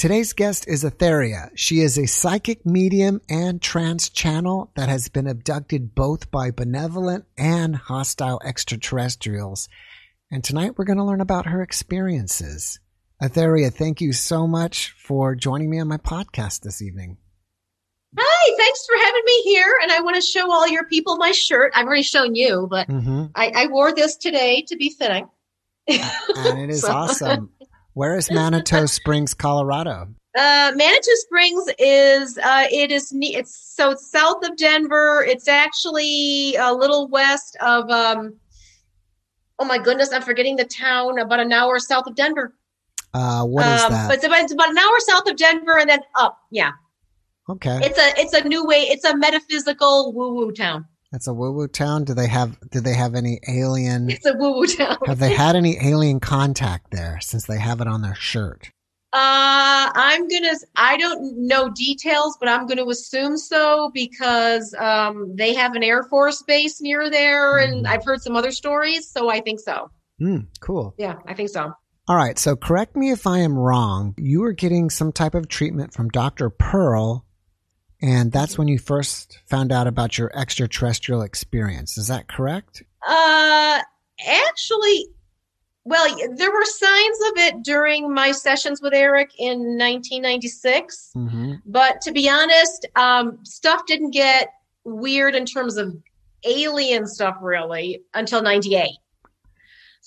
Today's guest is Etheria. She is a psychic medium and trance channel that has been abducted both by benevolent and hostile extraterrestrials. And tonight we're going to learn about her experiences. Etheria, thank you so much for joining me on my podcast this evening. Hi, thanks for having me here. And I want to show all your people my shirt. I've already shown you, but mm-hmm. I, I, wore this today to be fitting. and it is so. awesome. Where is Manitou Springs, Colorado? Uh, Manitou Springs is uh, it is it's so it's south of Denver. It's actually a little west of um. Oh my goodness, I'm forgetting the town. About an hour south of Denver. Uh, what is um, that? But it's about, it's about an hour south of Denver, and then up. Yeah. Okay. It's a it's a new way. It's a metaphysical woo woo town. It's a woo woo town. Do they have do they have any alien? It's a woo woo town. have they had any alien contact there since they have it on their shirt? Uh, I'm gonna. I don't know details, but I'm gonna assume so because um, they have an Air Force base near there, and mm. I've heard some other stories, so I think so. Mm, cool. Yeah, I think so. All right. So correct me if I am wrong. You were getting some type of treatment from Dr. Pearl and that's when you first found out about your extraterrestrial experience. Is that correct? Uh, actually, well, there were signs of it during my sessions with Eric in 1996. Mm-hmm. But to be honest, um, stuff didn't get weird in terms of alien stuff really until 98.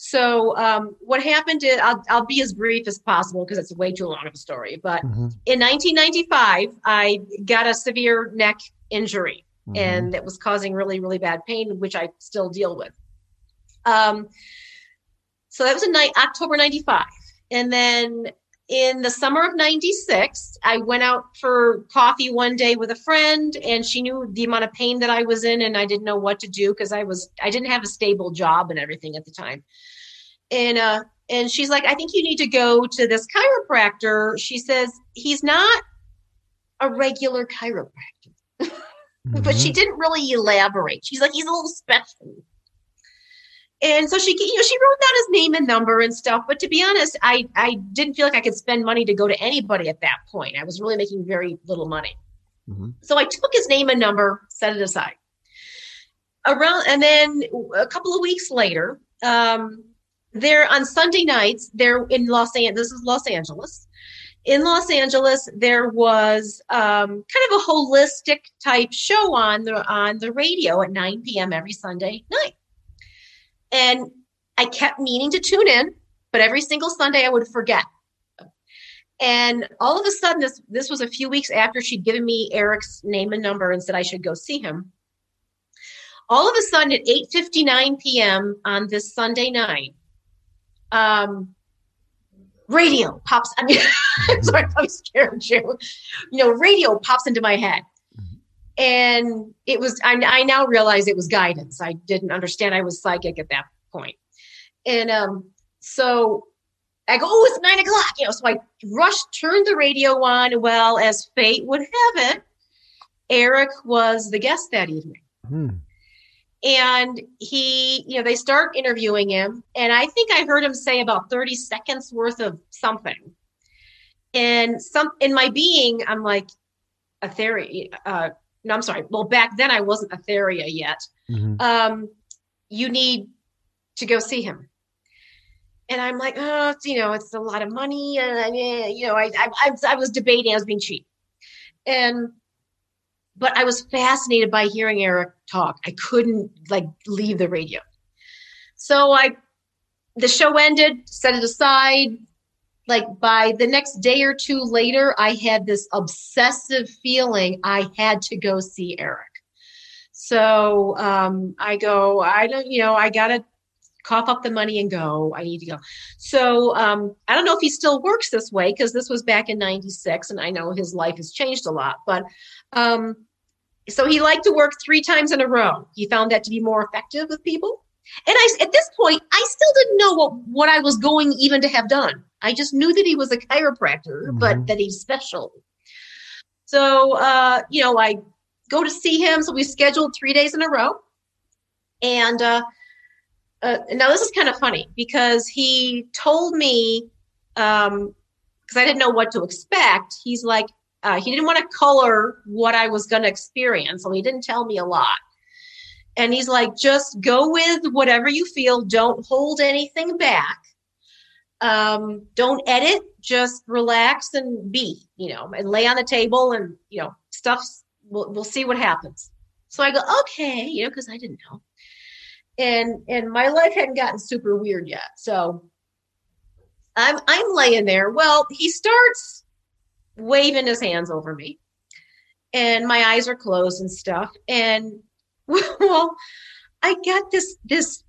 So um, what happened is, I'll, I'll be as brief as possible because it's way too long of a story. But mm-hmm. in 1995, I got a severe neck injury, mm-hmm. and it was causing really, really bad pain, which I still deal with. Um, so that was in ni- October 95. And then in the summer of 96 i went out for coffee one day with a friend and she knew the amount of pain that i was in and i didn't know what to do because i was i didn't have a stable job and everything at the time and uh and she's like i think you need to go to this chiropractor she says he's not a regular chiropractor mm-hmm. but she mm-hmm. didn't really elaborate she's like he's a little special and so she, you know, she wrote down his name and number and stuff. But to be honest, I, I didn't feel like I could spend money to go to anybody at that point. I was really making very little money. Mm-hmm. So I took his name and number, set it aside. Around, and then a couple of weeks later, um, there on Sunday nights, there in Los Angeles, this is Los Angeles. In Los Angeles, there was um, kind of a holistic type show on the on the radio at 9 p.m. every Sunday night. And I kept meaning to tune in, but every single Sunday I would forget. And all of a sudden, this this was a few weeks after she'd given me Eric's name and number and said I should go see him. All of a sudden, at 8:59 p.m. on this Sunday night, um, radio pops. I mean, I'm sorry, I'm scared you. You know, radio pops into my head, and it was I, I, now realize it was guidance i didn't understand i was psychic at that point and um so i go oh it's nine o'clock you know so i rushed turned the radio on well as fate would have it eric was the guest that evening hmm. And he you know they start interviewing him and i think i heard him say about 30 seconds worth of something and some in my being i'm like Etheria uh, no, I'm sorry. Well, back then I wasn't Etheria yet. Mm-hmm. Um, you need to go see him. And I'm like, oh, you know, it's a lot of money. And, you know, I, I, I was debating, I was being cheap. And, but I was fascinated by hearing Eric talk. I couldn't like leave the radio. So I, the show ended, set it aside, like by the next day or two later, I had this obsessive feeling I had to go see Eric. So um, I go, I don't, you know, I got to cough up the money and go. I need to go. So um, I don't know if he still works this way because this was back in 96 and I know his life has changed a lot. But um, so he liked to work three times in a row. He found that to be more effective with people. And I, at this point, I still didn't know what, what I was going even to have done. I just knew that he was a chiropractor, mm-hmm. but that he's special. So, uh, you know, I go to see him. So we scheduled three days in a row. And uh, uh, now this is kind of funny because he told me, because um, because I didn't know what to expect. He's like, uh, he didn't want to color what I was going to experience, so he didn't tell me a lot. And he's like, just go with whatever you feel. Don't hold anything back. Um, don't edit. Just relax and be, you know, and lay on the table and, you know, stuff. We'll, we'll see what happens. So I go, okay, you know, because I didn't know. And and my life hadn't gotten super weird yet. So I'm I'm laying there. Well, he starts waving his hands over me. And my eyes are closed and stuff. And well, I got this this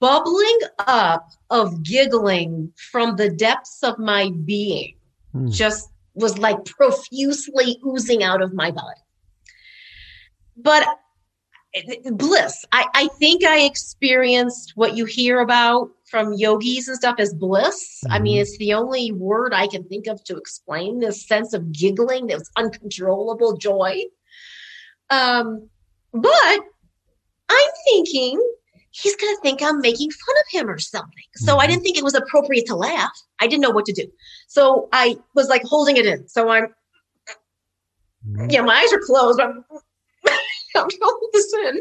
bubbling up of giggling from the depths of my being. Hmm. Just was like profusely oozing out of my body. But bliss. I, I think I experienced what you hear about from yogis and stuff as bliss. Mm-hmm. I mean, mm-hmm. it's the only word I can think of to explain this sense of giggling this uncontrollable joy. Um, but I'm thinking he's going to think I'm making fun of him or something. So I mm-hmm. didn't think it was appropriate to laugh. I didn't know what to do. So I was like holding it in. So I'm, mm-hmm. yeah, my eyes are closed. I'm, I'm holding this in.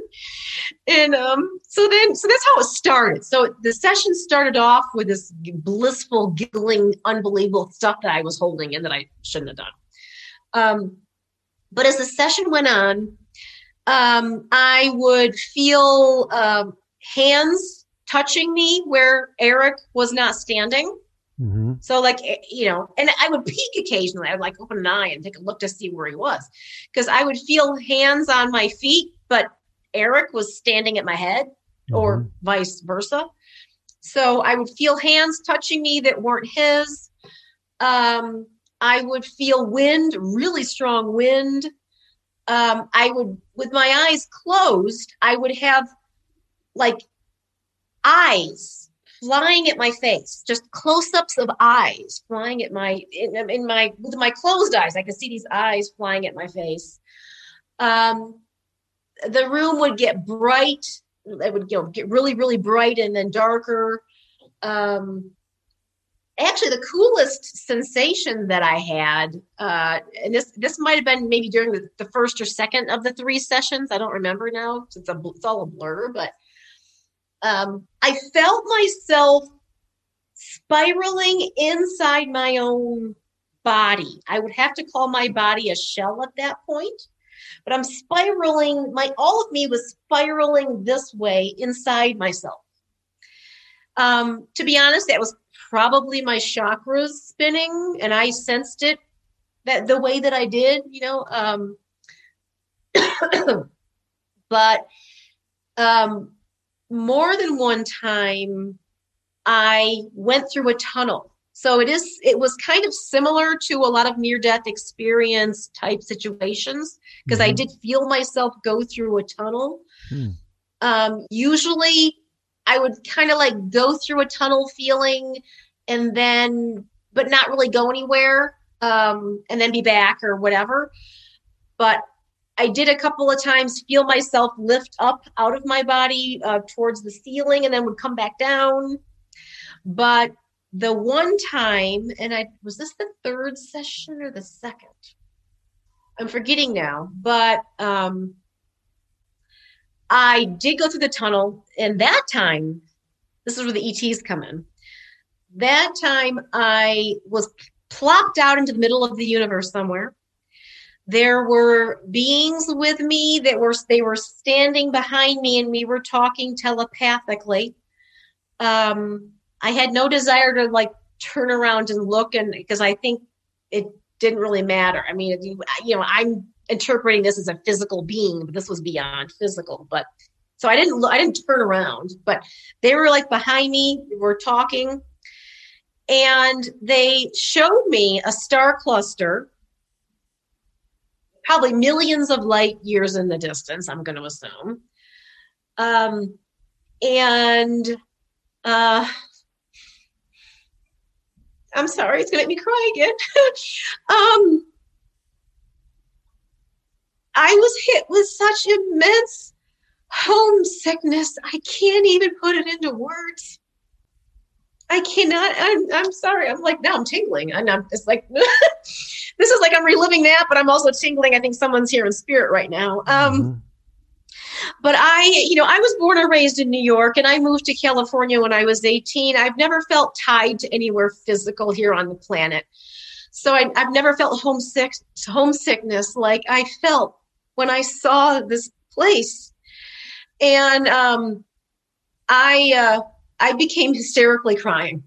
And um, so then, so that's how it started. So the session started off with this blissful, giggling, unbelievable stuff that I was holding in that I shouldn't have done. Um, but as the session went on, um, I would feel um, hands touching me where Eric was not standing. Mm-hmm. So, like, eh, you know, and I would peek occasionally. I would like open an eye and take a look to see where he was because I would feel hands on my feet, but Eric was standing at my head mm-hmm. or vice versa. So I would feel hands touching me that weren't his. Um, I would feel wind, really strong wind um, I would, with my eyes closed, I would have like eyes flying at my face, just close-ups of eyes flying at my in, in, my with my closed eyes. I could see these eyes flying at my face. Um, the room would get bright. It would you know get really really bright and then darker. Um, actually the coolest sensation that I had, uh, and this this might have been maybe during the, the, first or second of the three sessions. I don't remember now. It's, a, it's all a blur, but um, I felt myself spiraling inside my own body. I would have to call my body a shell at that point, but I'm spiraling. My all of me was spiraling this way inside myself. Um, to be honest, that was probably my chakras spinning and I sensed it that the way that I did, you know. Um, but um, more than one time, I went through a tunnel. So it is. It was kind of similar to a lot of near-death experience type situations because mm-hmm. I did feel myself go through a tunnel. Hmm. Um, usually, I would kind of like go through a tunnel feeling and then, but not really go anywhere um, and then be back or whatever. But I did a couple of times feel myself lift up out of my body uh, towards the ceiling and then would come back down. But the one time, and I was this the third session or the second? I'm forgetting now, but um, I did go through the tunnel, and that time, this is where the ETs come in. That time, I was plopped out into the middle of the universe somewhere. There were beings with me that were they were standing behind me, and we were talking telepathically. Um, I had no desire to like turn around and look, and because I think it didn't really matter. I mean, you know, I'm interpreting this as a physical being, but this was beyond physical. But so I didn't I didn't turn around, but they were like behind me. We were talking, and they showed me a star cluster, probably millions of light years in the distance. I'm going to assume, um, and uh, I'm sorry, it's going to make me cry again. um, I was hit with such immense homesickness. I can't even put it into words. I cannot. I'm, I'm sorry. I'm like now I'm tingling. And I'm just like this is like I'm reliving that, but I'm also tingling. I think someone's here in spirit right now. Um, mm-hmm. But I, you know, I was born and raised in New York, and I moved to California when I was 18. I've never felt tied to anywhere physical here on the planet, so I, have never felt homesick homesickness like I felt when I saw this place, and um, I. Uh, I became hysterically crying.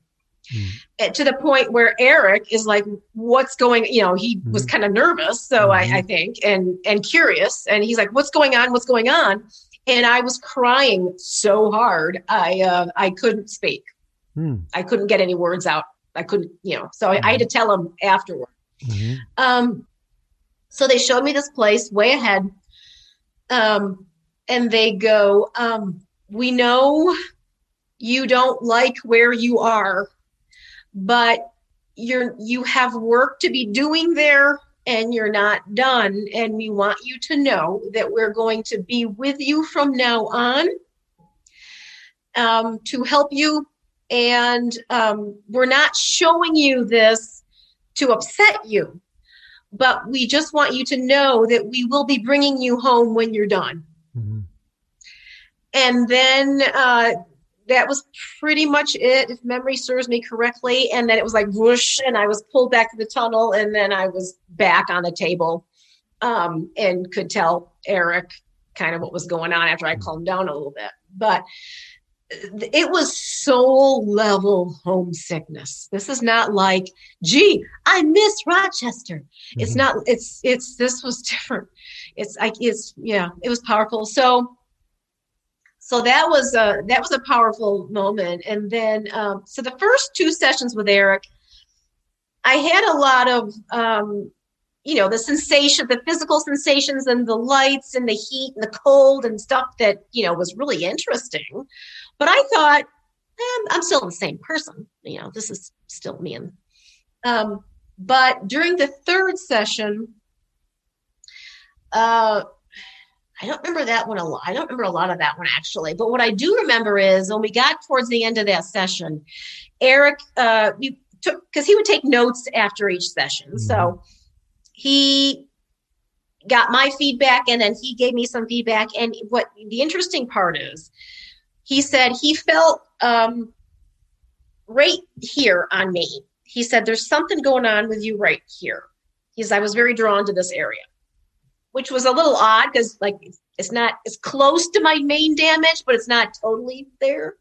Mm. To the point where Eric is like, "What's going?" You know, he mm. was kind of nervous, so mm-hmm. I, I think, and and curious, and he's like, "What's going on? What's going on?" And I was crying so hard, I uh, I couldn't speak. Mm. I couldn't get any words out. I couldn't, you know. So mm-hmm. I, I, had to tell him afterward. Mm-hmm. Um, so they showed me this place way ahead, um, and they go, um, "We know you don't like where you are, but you're you have work to be doing there and you're not done. And we want you to know that we're going to be with you from now on um, to help you. And um, we're not showing you this to upset you but we just want you to know that we will be bringing you home when you're done. Mm-hmm. and then uh, that was pretty much it, if memory serves me correctly. And then it was like whoosh, and I was pulled back to the tunnel, and then I was back on the table um, and could tell Eric kind of what was going on after I calmed down a little bit. But it was soul level homesickness. This is not like, gee, I miss Rochester. Mm-hmm. It's not, it's, it's, this was different. It's like, it's, yeah, it was powerful. So, so that was a that was a powerful moment. And then um, so the first two sessions with eric i had a lot of um, you know the sensation the physical sensations and the lights and the heat and the cold and stuff that you know was really interesting. But i thought eh, i'm still the same person you know this is still me. And um, but during the third session uh, I don't remember that one a lot. I don't remember a lot of that one actually. But what I do remember is when we got towards the end of that session, Eric, uh, we took because he would take notes after each session. Mm-hmm. So he got my feedback and then he gave me some feedback. And what the interesting part is, he said he felt um, right here on me. He said, There's something going on with you right here. He said, I was very drawn to this area which was a little odd because like it's not it's close to my main damage, but it's not totally there.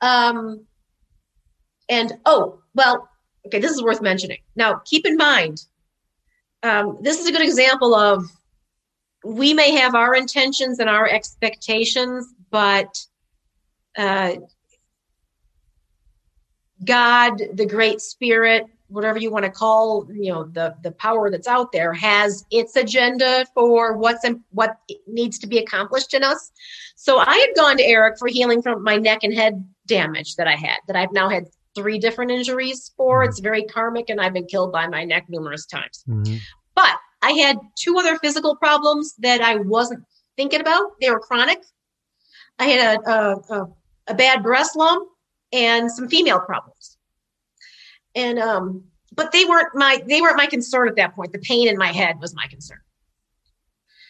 Um, and oh well, okay, this is worth mentioning. Now, keep in mind, um, this is a good example of we may have our intentions and our expectations, but uh, God, the Great Spirit, whatever you want to call you know the the power that's out there has its agenda for what's in, what needs to be accomplished in us. So i had gone to eric for healing from my neck and head damage that i had that i've now had three different injuries for. Mm-hmm. it's very karmic and i've been killed by my neck numerous times. Mm-hmm. but i had two other physical problems that i wasn't thinking about. They were chronic. I had a, a, a, a bad breast lump and some female problems and um but they weren't my they weren't my concern at that point. The pain in my head was my concern.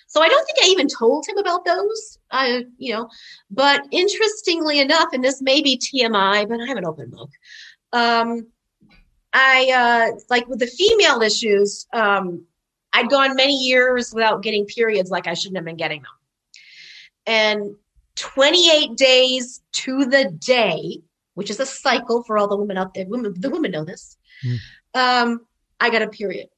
So i don't think i even told him about those i you know but interestingly enough and this may be tmi but i have an open book. Um i uh like with the female issues um i'd gone many years without getting periods like i shouldn't have been getting them. And 28 days to the day which is a cycle for all the women out there. Women, the women know this. Mm. Um, I got a period.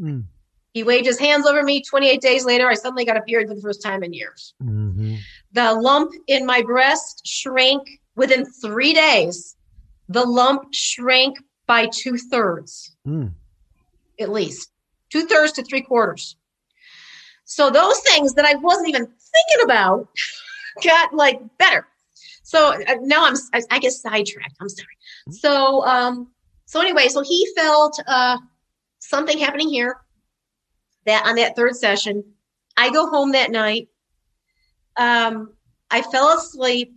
Mm. He waved his hands over me. 28 days later, I suddenly got a period for the first time in years. Mm-hmm. The lump in my breast shrank within three days. The lump shrank by two thirds, mm. at least two thirds to three quarters. So those things that I wasn't even thinking about got like better. So uh, now I'm, I, I get sidetracked. I'm sorry. Mm-hmm. So, um, so anyway, so he felt uh, something happening here that on that third session. I go home that night. Um, I fell asleep.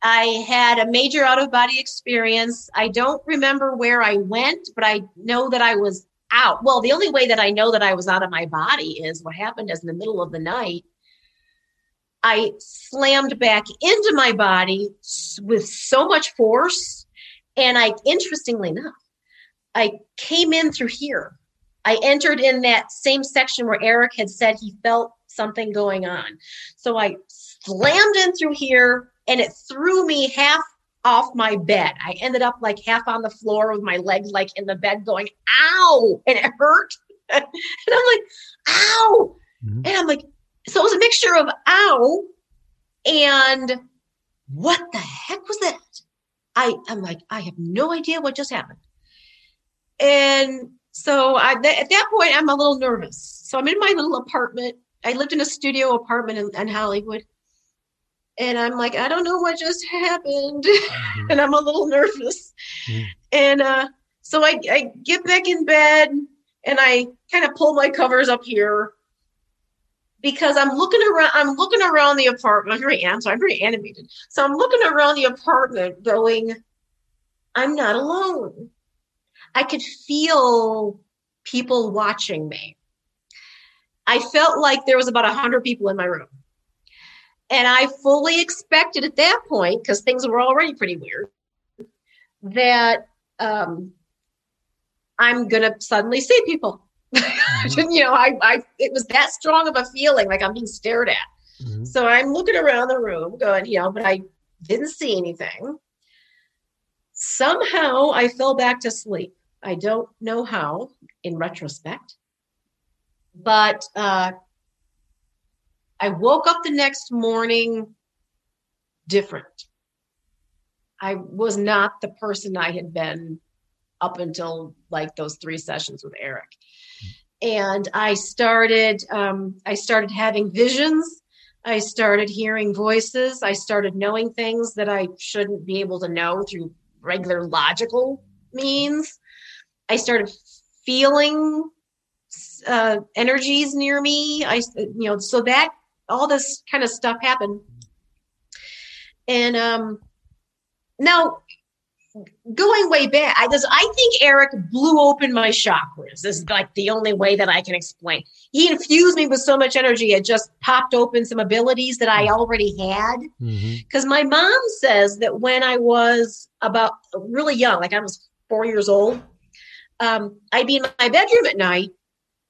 I had a major out of body experience. I don't remember where I went, but I know that I was out. Well, the only way that I know that I was out of my body is what happened is in the middle of the night. I slammed back into my body with so much force. And I, interestingly enough, I came in through here. I entered in that same section where Eric had said he felt something going on. So I slammed in through here and it threw me half off my bed. I ended up like half on the floor with my legs like in the bed going, ow, and it hurt. and I'm like, ow. Mm-hmm. And I'm like, so it was a mixture of ow and what the heck was that? I, I'm like, I have no idea what just happened. And so I, th- at that point, I'm a little nervous. So I'm in my little apartment. I lived in a studio apartment in, in Hollywood and I'm like, I don't know what just happened, mm-hmm. and I'm a little nervous. Mm-hmm. And uh, so I, I get back in bed and I kind of pull my covers up here because I'm looking around. I'm looking around the apartment. I'm very, I'm, I'm very animated. So I'm looking around the apartment, going, I'm not alone. I could feel people watching me. I felt like there was about a hundred people in my room. And I fully expected at that point, because things were already pretty weird, that um, I'm going to suddenly see people. Mm-hmm. you know, I, I, it was that strong of a feeling, like I'm being stared at. Mm-hmm. So I'm looking around the room, going, you know, but I didn't see anything. Somehow I fell back to sleep. I don't know how, in retrospect, but uh, I woke up the next morning different. I was not the person I had been up until like those three sessions with Eric. And I started, um, I started having visions. I started hearing voices. I started knowing things that I shouldn't be able to know through regular logical means. I started feeling uh, energies near me. I, you know, so that all this kind of stuff happened. And um, now going way back, I just I think Eric blew open my chakras. This is like the only way that I can explain. He infused me with so much energy, it just popped open some abilities that I already had. Because mm-hmm. my mom says that when I was about really young, like I was four years old, um, I'd be in my bedroom at night,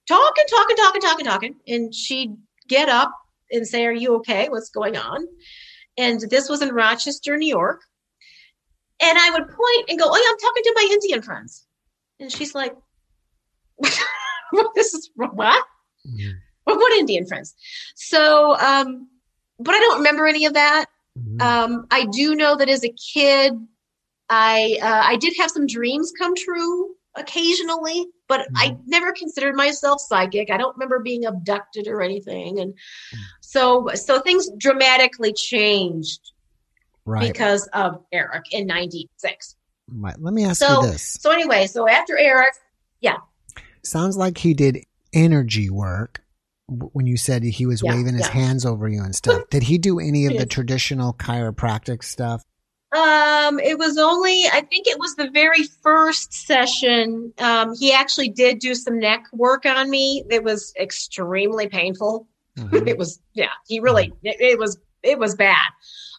talking, talking, talking, talking, talking, and she'd get up and say, Are you okay? What's going on? And this was in Rochester, New York. And I would point and go, Oh, yeah, I'm talking to my Indian friends. And she's like, This is what? Mm-hmm. What Indian friends? So, um, but I don't remember any of that. Mm-hmm. Um, I do know that as a kid, I uh, I did have some dreams come true occasionally, but mm-hmm. I never considered myself psychic. I don't remember being abducted or anything. And mm. so so things dramatically changed right. because of Eric in 96. Right. Let me ask so, you this. So anyway, so after Eric, yeah. Sounds like he did energy work when you said he was yeah, waving his yeah. hands over you and stuff. Did he do any of the traditional chiropractic stuff? Um, it was only, I think it was the very first session. Um, he actually did do some neck work on me. It was extremely painful. Mm-hmm. it was, yeah, he really, mm-hmm. it, it, was, it was bad.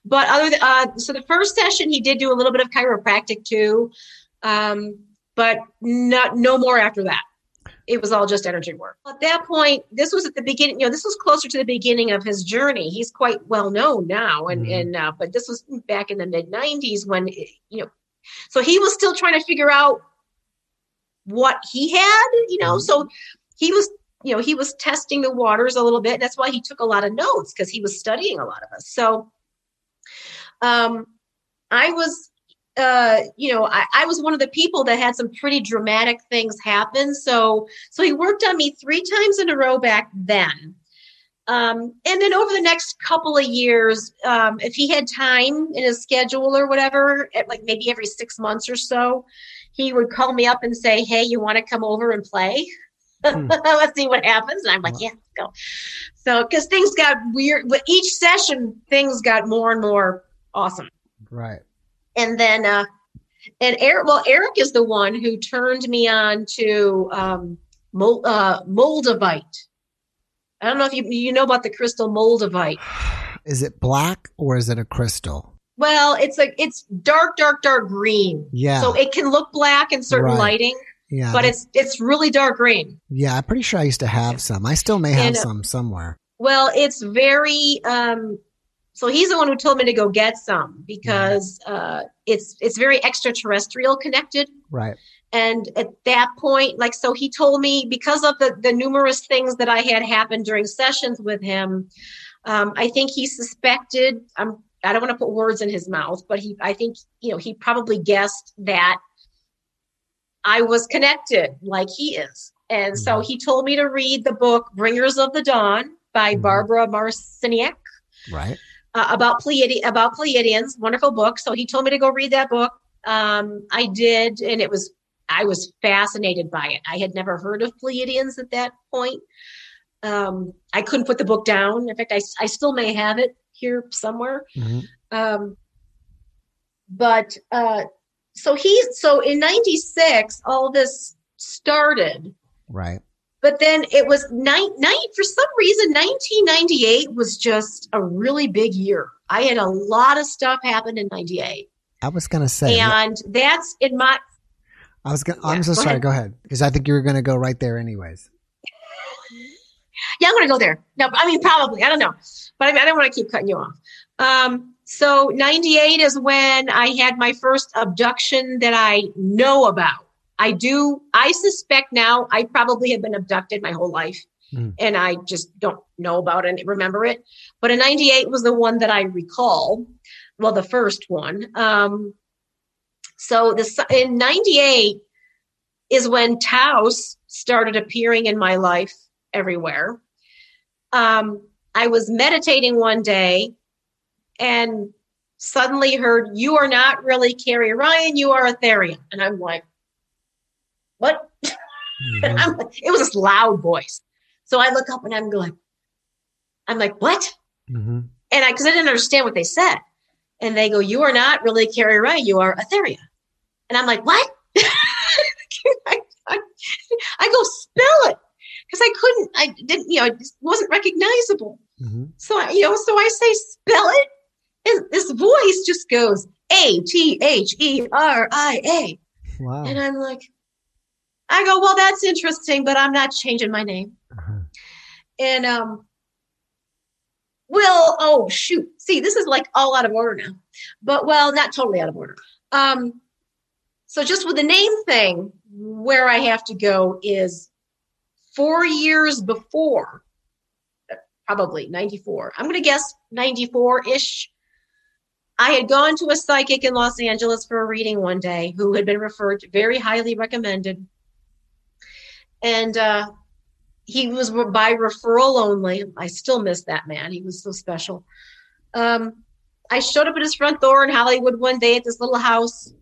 But other than, uh, so the first session, he did do a little bit of chiropractic too. Um, but not, no more after that it was all just energy work. At that point, this was at the beginning, you know, this was closer to the beginning of his journey. He's quite well known now. And, mm-hmm. and, uh, but this was back in the mid 90s when, you know, so he was still trying to figure out what he had, you know, mm-hmm. so he was, you know, he was testing the waters a little bit. That's why he took a lot of notes because he was studying a lot of us. So, um, I was uh, you know, I, I, was one of the people that had some pretty dramatic things happen. So, so he worked on me three times in a row back then. Um, and then over the next couple of years, um, if he had time in his schedule or whatever, at like maybe every six months or so, he would call me up and say, "Hey, you want to come over and play? Hmm. Let's see what happens." And I'm like, "Yeah, go." So, because things got weird, with each session, things got more and more awesome. Right. And then, uh, and Eric, well, Eric is the one who turned me on to um, Mol, uh, Moldavite. I don't know if you you know about the crystal Moldavite. Is it black or is it a crystal? Well, it's like it's dark, dark, dark green. Yeah. So it can look black in certain Right. lighting, Yeah. but it's it's really dark green. yeah, I'm pretty sure I used to have some. I still may have And, uh, some somewhere. Well, it's very. um So he's the one who told me to go get some because uh, it's it's very extraterrestrial connected. Right. And at that point, like so, he told me because of the the numerous things that I had happened during sessions with him. Um, I think he suspected. I'm. I don't want to put words in his mouth, but he. I think you know he probably guessed that I was connected, like he is. And so Mhm. he told me to read the book "Bringers of the Dawn" by Mhm. Barbara Marciniak Right. Uh, about Pleiadi- about Pleiadians. Wonderful book. So he told me to go read that book. Um, I did, and it was I was fascinated by it. I had never heard of Pleiadians at that point. Um, I couldn't put the book down. In fact, I, I still may have it here somewhere. Mhm. Um, but uh, so he so in '96, all this started. Right. But then it was nine, nine for some reason, 1998 was just a really big year. I had a lot of stuff happen in 98. I was gonna say. And that's in my, I was gonna. Yeah, I'm so go sorry. ahead. Go ahead, because I think you were gonna go right there, anyways. yeah, I'm going to go there. No, I mean, probably, I don't know. But I, mean, I don't want to keep cutting you off. Um, so 98 is when I had my first abduction that I know about. I do, I suspect now I probably have been abducted my whole life. Hmm. And I just don't know about it and remember it. But in 98 was the one that I recall. Well, the first one. Um, so this in 98 is when Taos started appearing in my life everywhere. Um, I was meditating one day and suddenly heard, You are not really Carrie Ryan, you are Etheria. And I'm like, What? Mhm. Like, it was this loud voice. So I look up and I'm going, I'm like, What? Mhm. And I, because I didn't understand what they said. And they go, You are not really Carrie Ryan, you are Etheria. And I'm like, What? I, I, I go, Spell it. Because I couldn't, I didn't, you know, it wasn't recognizable. Mhm. So I, you know, so I say, spell it, and this voice just goes A T H E R I A, Wow. and I'm like, I go, well, that's interesting, but I'm not changing my name. Uh-huh. And um, well, oh shoot, see, this is like all out of order now, but well, not totally out of order. Um, so just with the name thing, where I have to go is four years before probably 94. I'm going to guess 94 ish. I had gone to a psychic in Los Angeles for a reading one day who had been referred to, very highly recommended. And uh, he was by referral only. I still miss that man. He was so special. Um, I showed up at his front door in Hollywood one day at this little house,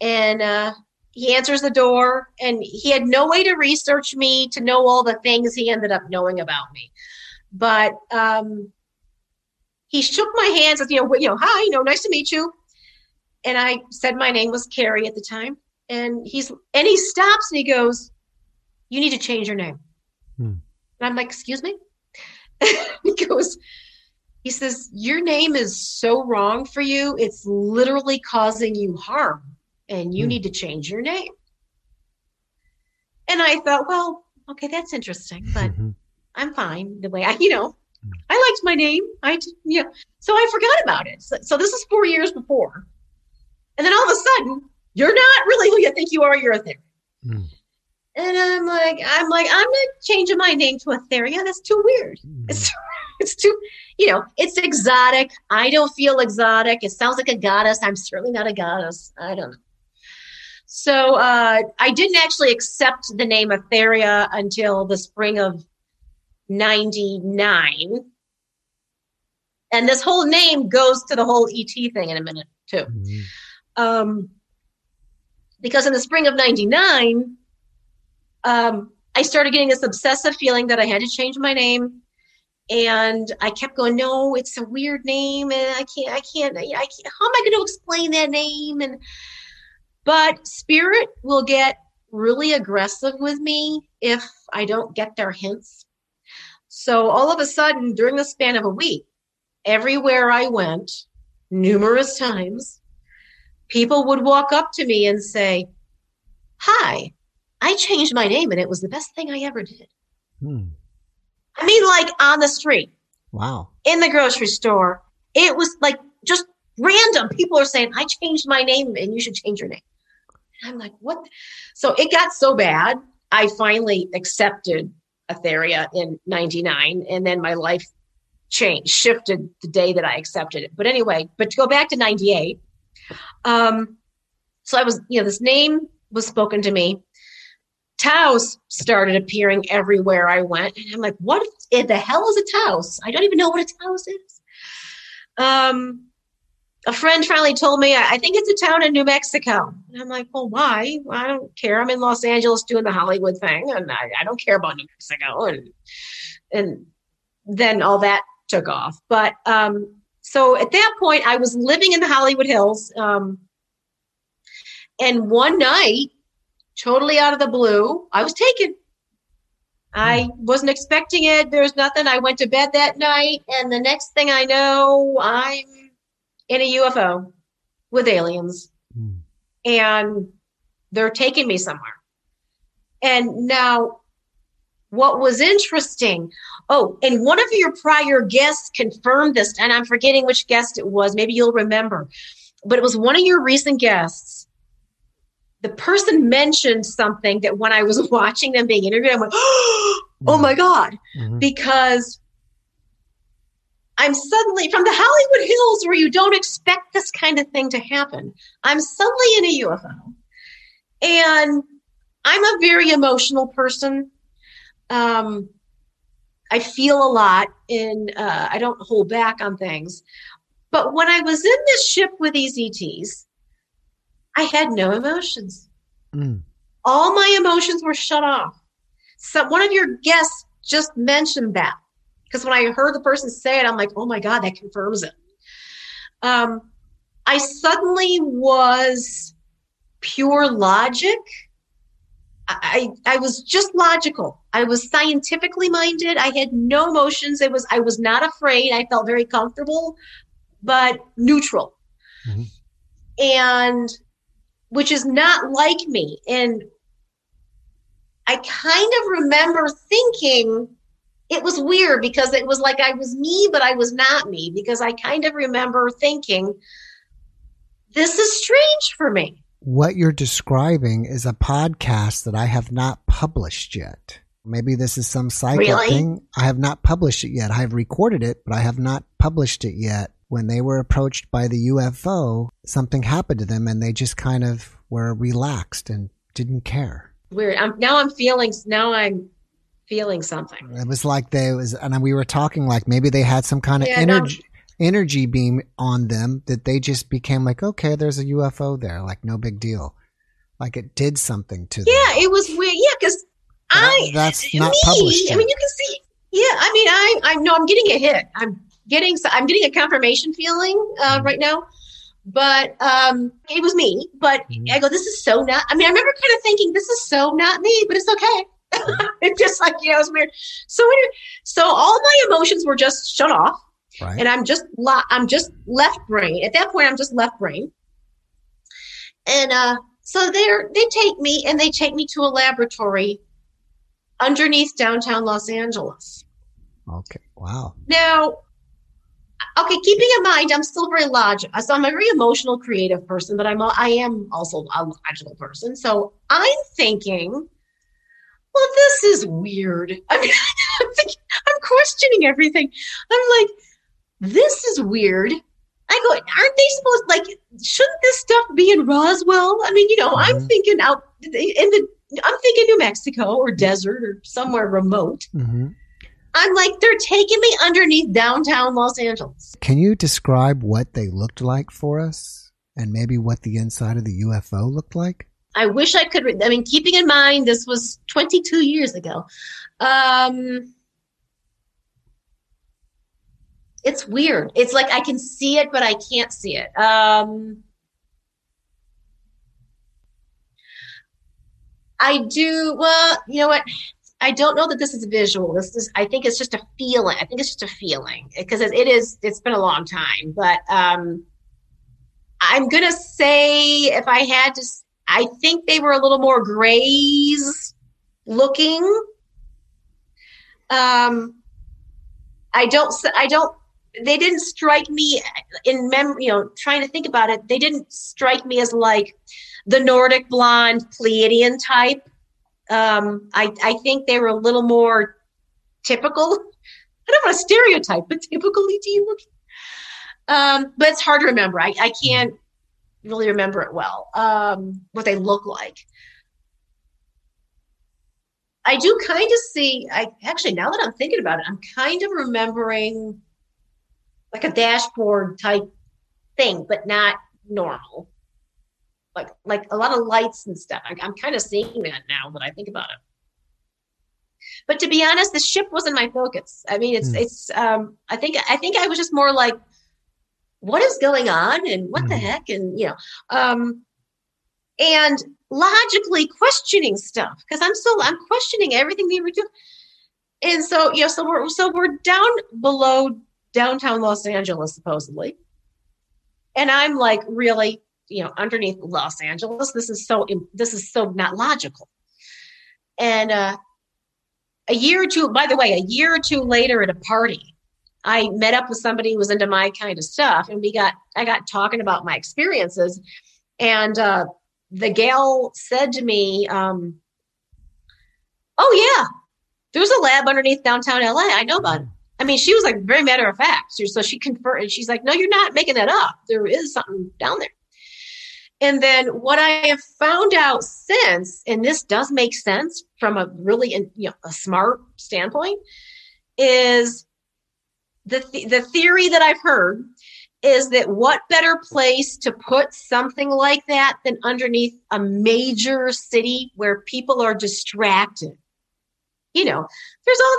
and uh, he answers the door, and he had no way to research me to know all the things he ended up knowing about me but um, he shook my hand, says, you know, you know, hi, you know, nice to meet you. And I said my name was Carrie at the time. And he's and he stops and he goes, You need to change your name. Hmm. And I'm like, excuse me? he goes, he says, Your name is so wrong for you, it's literally causing you harm, and you Hmm. need to change your name. And I thought, well, okay, that's interesting, but Mhm. I'm fine the way I, you know, I liked my name. I, yeah. So I forgot about it. So, so this is four years before. And then all of a sudden, you're not really who you think you are. You're Etheria. Mm. And I'm like, I'm like, I'm not changing my name to Etheria. That's too weird. Mhm. It's, it's too, you know, it's exotic. I don't feel exotic. It sounds like a goddess. I'm certainly not a goddess. I don't know. So uh, I didn't actually accept the name Etheria until the spring of 99. And this whole name goes to the whole ET thing in a minute, too. Mhm. Um, because in the spring of 99, um, I started getting this obsessive feeling that I had to change my name. and I kept going, no, it's a weird name, and I can't, I can't, I can't. How am I going to explain that name? And but spirit will get really aggressive with me if I don't get their hints. So all of a sudden, during the span of a week, everywhere I went, numerous times, people would walk up to me and say, Hi, I changed my name and it was the best thing I ever did. Hmm. I mean, like on the street. Wow. In the grocery store. It was like just random. People are saying, I changed my name and you should change your name. And I'm like, what? So it got so bad. I finally accepted Etheria in 99 and then my life changed, shifted the day that I accepted it. But anyway, but to go back to 98, um, so I was, you know, this name was spoken to me Taos started appearing everywhere I went. And I'm like, what the hell is a Taos? I don't even know what a Taos is. Um, a friend finally told me, I think it's a town in New Mexico. And I'm like, well, why? I don't care. I'm in Los Angeles doing the Hollywood thing, and I, I don't care about New Mexico. And and then all that took off. But um, so at that point, I was living in the Hollywood Hills. Um, and one night, totally out of the blue, I was taken. I hmm. wasn't expecting it. There was nothing. I went to bed that night, and the next thing I know, I'm in a UFO with aliens, mm. and they're taking me somewhere. And now, what was interesting, oh, and one of your prior guests confirmed this, and I'm forgetting which guest it was. Maybe you'll remember, but it was one of your recent guests the person mentioned something that when I was watching them being interviewed, I went, oh my God, mm-hmm. because I'm suddenly from the Hollywood Hills where you don't expect this kind of thing to happen. I'm suddenly in a UFO. And I'm a very emotional person. Um, I feel a lot and uh, I don't hold back on things. But when I was in this ship with these ETs, I had no emotions. Mm. All my emotions were shut off. So one of your guests just mentioned that because when I heard the person say it, I'm like, oh my God, that confirms it. Um, I suddenly was pure logic. I, I was just logical. I was scientifically minded. I had no emotions. It was I was not afraid. I felt very comfortable, but neutral. Mm-hmm. And which is not like me. And I kind of remember thinking it was weird because it was like I was me, but I was not me because I kind of remember thinking, this is strange for me. What you're describing is a podcast that I have not published yet. Maybe this is some psychic really? thing. I have not published it yet. I have recorded it, but I have not published it yet when they were approached by the UFO, something happened to them and they just kind of were relaxed and didn't care. Weird. I'm, now I'm feeling, now I'm feeling something. It was like they was, and we were talking like maybe they had some kind of yeah, energy. No. energy beam on them that they just became like okay there's a ufo there like no big deal like it did something to them yeah it was weird yeah because i that's not me, published yet. i mean you can see yeah i mean i i know i'm getting a hit i'm getting so I'm getting a confirmation feeling uh, mm-hmm. right now. But um, it was me. But mm-hmm. I go, this is so not. I mean, I remember kind of thinking, this is so not me, but it's okay. Mm-hmm. it's just like you know, it's weird. So so all my emotions were just shut off, right. and I'm just I'm just left brain. At that point, I'm just left brain. And uh, so they they take me and they take me to a laboratory underneath downtown Los Angeles. Okay. Wow. Now, okay, keeping in mind, I'm still very logical. So I'm a very emotional, creative person, but I'm a, I am also a logical person. So I'm thinking, well, this is weird. I mean, I'm, thinking, I'm questioning everything. I'm like, this is weird. I go, aren't they supposed like? Shouldn't this stuff be in Roswell? I mean, you know, mm-hmm. I'm thinking out in the. I'm thinking New Mexico or desert or somewhere remote. Mm-hmm. I'm like, they're taking me underneath downtown Los Angeles. Can you describe what they looked like for us and maybe what the inside of the UFO looked like? I wish I could. I mean, keeping in mind this was 22 years ago. Um, it's weird. It's like I can see it, but I can't see it. Um, I do. Well, you know what? I don't know that this is visual. This is. I think it's just a feeling. I think it's just a feeling because it is. It's been a long time, but um, I'm gonna say if I had to, I think they were a little more grays looking. Um, I don't. I don't. They didn't strike me in memory. You know, trying to think about it, they didn't strike me as like the Nordic blonde Pleiadian type. Um, I I think they were a little more typical. I don't want to stereotype, but typical ET looking. Um, but it's hard to remember. I, I can't really remember it well, um, what they look like. I do kind of see, I actually, now that I'm thinking about it, I'm kind of remembering like a dashboard type thing, but not normal. Like, like a lot of lights and stuff. I, I'm kind of seeing that now that I think about it. But to be honest, the ship wasn't my focus. I mean, it's, mm. it's, um, I think, I think I was just more like, what is going on and what mm. the hmm. heck? And, you know, um, and logically questioning stuff because I'm still I'm questioning everything we were doing. And so, you know, so we're so we're down below downtown Los Angeles supposedly. And I'm like, really, you know, underneath Los Angeles, this is so this is so not logical. And uh a year or two, by the way, a year or two later at a party, I met up with somebody who was into my kind of stuff and we got I got talking about my experiences and uh the gal said to me, um, "Oh yeah, there's a lab underneath downtown LA. I know about it." I mean, she was like very matter of fact. So she confirmed. She's like, "No, you're not making that up. There is something down there." And then what I have found out since, and this does make sense from a really you know, a smart standpoint, is the th- the theory that I've heard is that what better place to put something like that than underneath a major city where people are distracted? You know, there's all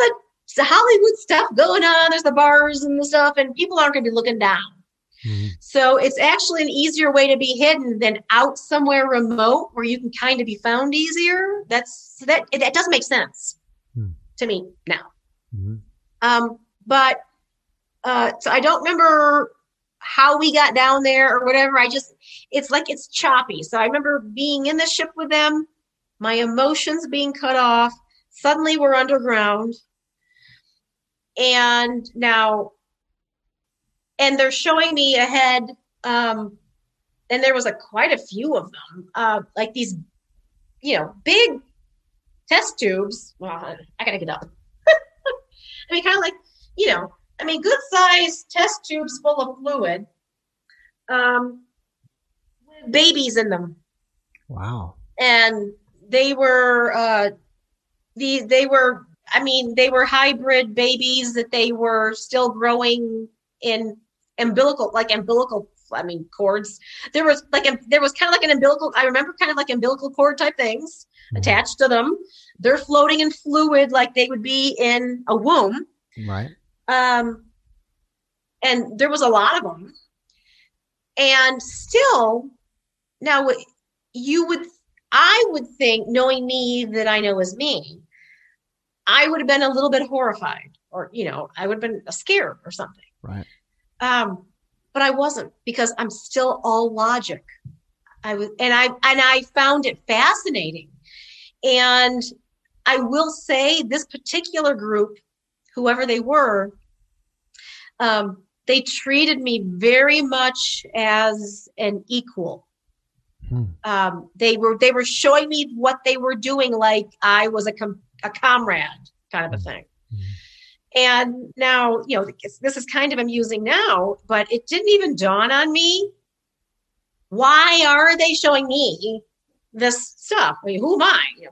the Hollywood stuff going on, there's the bars and the stuff, and people aren't going to be looking down. Mm-hmm. So it's actually an easier way to be hidden than out somewhere remote where you can kind of be found easier. That's that. It, it does make sense mm-hmm. to me now. Mm-hmm. Um, but uh, so I don't remember how we got down there or whatever. I just, it's like it's choppy. So I remember being in the ship with them, my emotions being cut off. Suddenly we're underground. And now, and they're showing me ahead. Um, and there was a quite a few of them, uh, like these, you know, big test tubes. Well, I gotta get up. I mean, kind of like, you know, I mean, good sized test tubes full of fluid, um, with babies in them. Wow. And they were, uh, the, they were, I mean, they were hybrid babies that they were still growing in umbilical, like umbilical, I mean, cords. There was like, a, there was kind of like an umbilical, I remember kind of like umbilical cord type things mm-hmm. attached to them. They're floating in fluid like they would be in a womb. Right. Um, and there was a lot of them. And still, now you would, I would think, knowing me that I know as me, I would have been a little bit horrified, or you know, I would have been scared or something. Right. Um, but I wasn't because I'm still all logic. I was, and I and I found it fascinating. And I will say, this particular group, whoever they were, um, they treated me very much as an equal. Hmm. Um, they were they were showing me what they were doing like I was a com- a comrade kind of a hmm. thing. And now, you know, this is kind of amusing now, but it didn't even dawn on me. Why are they showing me this stuff? I mean, who am I? You know,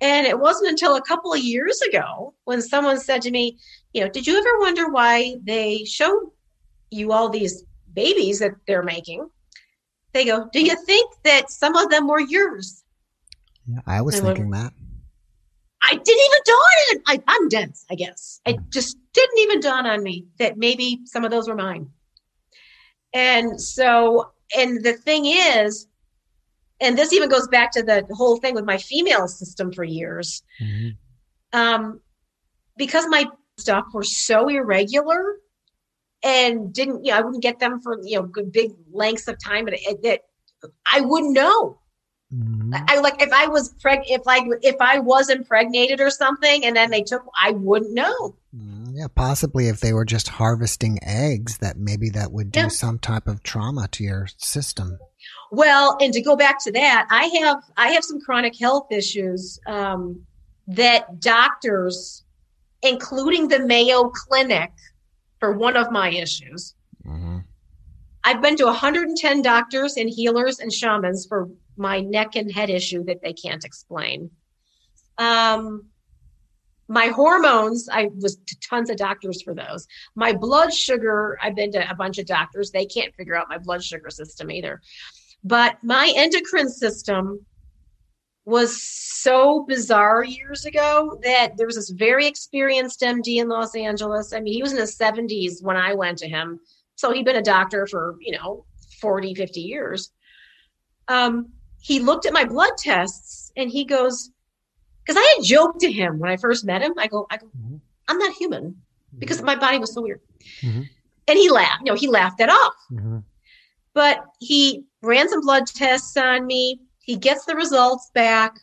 and it wasn't until a couple of years ago when someone said to me, you know, did you ever wonder why they show you all these babies that they're making? They go, do you think that some of them were yours? Yeah, I was thinking went, that. I didn't even dawn on I, I'm dense, I guess. I just didn't even dawn on me that maybe some of those were mine. And so, and the thing is, and this even goes back to the whole thing with my female system for years. Mm-hmm. Um, because my stuff were so irregular and didn't, you know, I wouldn't get them for, you know, good big lengths of time that I wouldn't know. Mm-hmm. I like if I was preg if like if I was impregnated or something and then they took I wouldn't know. Mm, yeah, possibly if they were just harvesting eggs that maybe that would do yeah. some type of trauma to your system. Well, and to go back to that, I have I have some chronic health issues um, that doctors, including the Mayo Clinic, for one of my issues. Mm-hmm. I've been to 110 doctors and healers and shamans for my neck and head issue that they can't explain. Um, my hormones, I was to tons of doctors for those. My blood sugar, I've been to a bunch of doctors. They can't figure out my blood sugar system either. But my endocrine system was so bizarre years ago that there was this very experienced MD in Los Angeles. I mean, he was in his 70s when I went to him. So he'd been a doctor for, you know, 40, 50 years. Um, he looked at my blood tests and he goes, because I had joked to him when I first met him. I go, I go, mm-hmm. I'm not human because my body was so weird. Mm-hmm. And he laughed. You know, he laughed that off. Mm-hmm. But he ran some blood tests on me. He gets the results back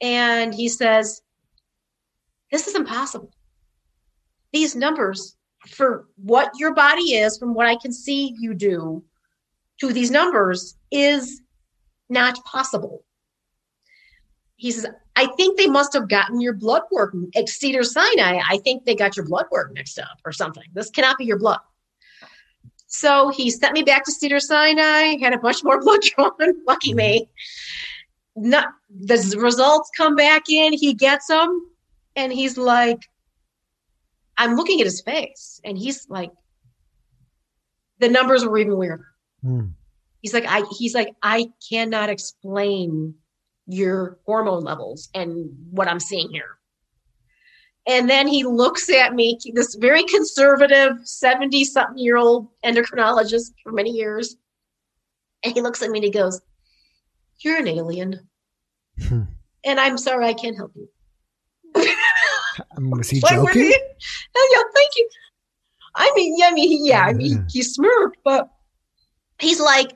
and he says, This is impossible. These numbers for what your body is, from what I can see you do to these numbers, is not possible. He says, I think they must have gotten your blood work at Cedar Sinai. I think they got your blood work mixed up or something. This cannot be your blood. So he sent me back to Cedar Sinai, had a bunch more blood drawn. Lucky me. Not the results come back in, he gets them, and he's like, I'm looking at his face, and he's like, the numbers were even weirder. Hmm. He's like, I he's like, I cannot explain your hormone levels and what I'm seeing here. And then he looks at me, this very conservative 70 something year old endocrinologist for many years. And he looks at me and he goes, You're an alien. Hmm. And I'm sorry, I can't help you. Was he joking? Oh, yeah, thank you. I mean, yeah, I mean, yeah, I mean, he smirked, but he's like,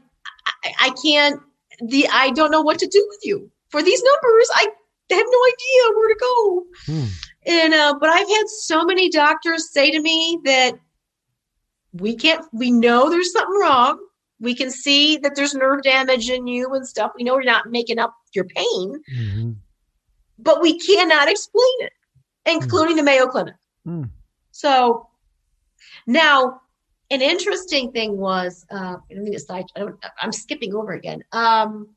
I, can't. The I don't know what to do with you for these numbers. I have no idea where to go. Hmm. And uh, but I've had so many doctors say to me that we can't. We know there's something wrong. We can see that there's nerve damage in you and stuff. We know you're not making up your pain, mm-hmm. but we cannot explain it, including mm. the Mayo Clinic. Mm. So now an interesting thing was uh, let me decide. I don't, I'm skipping over again. Um,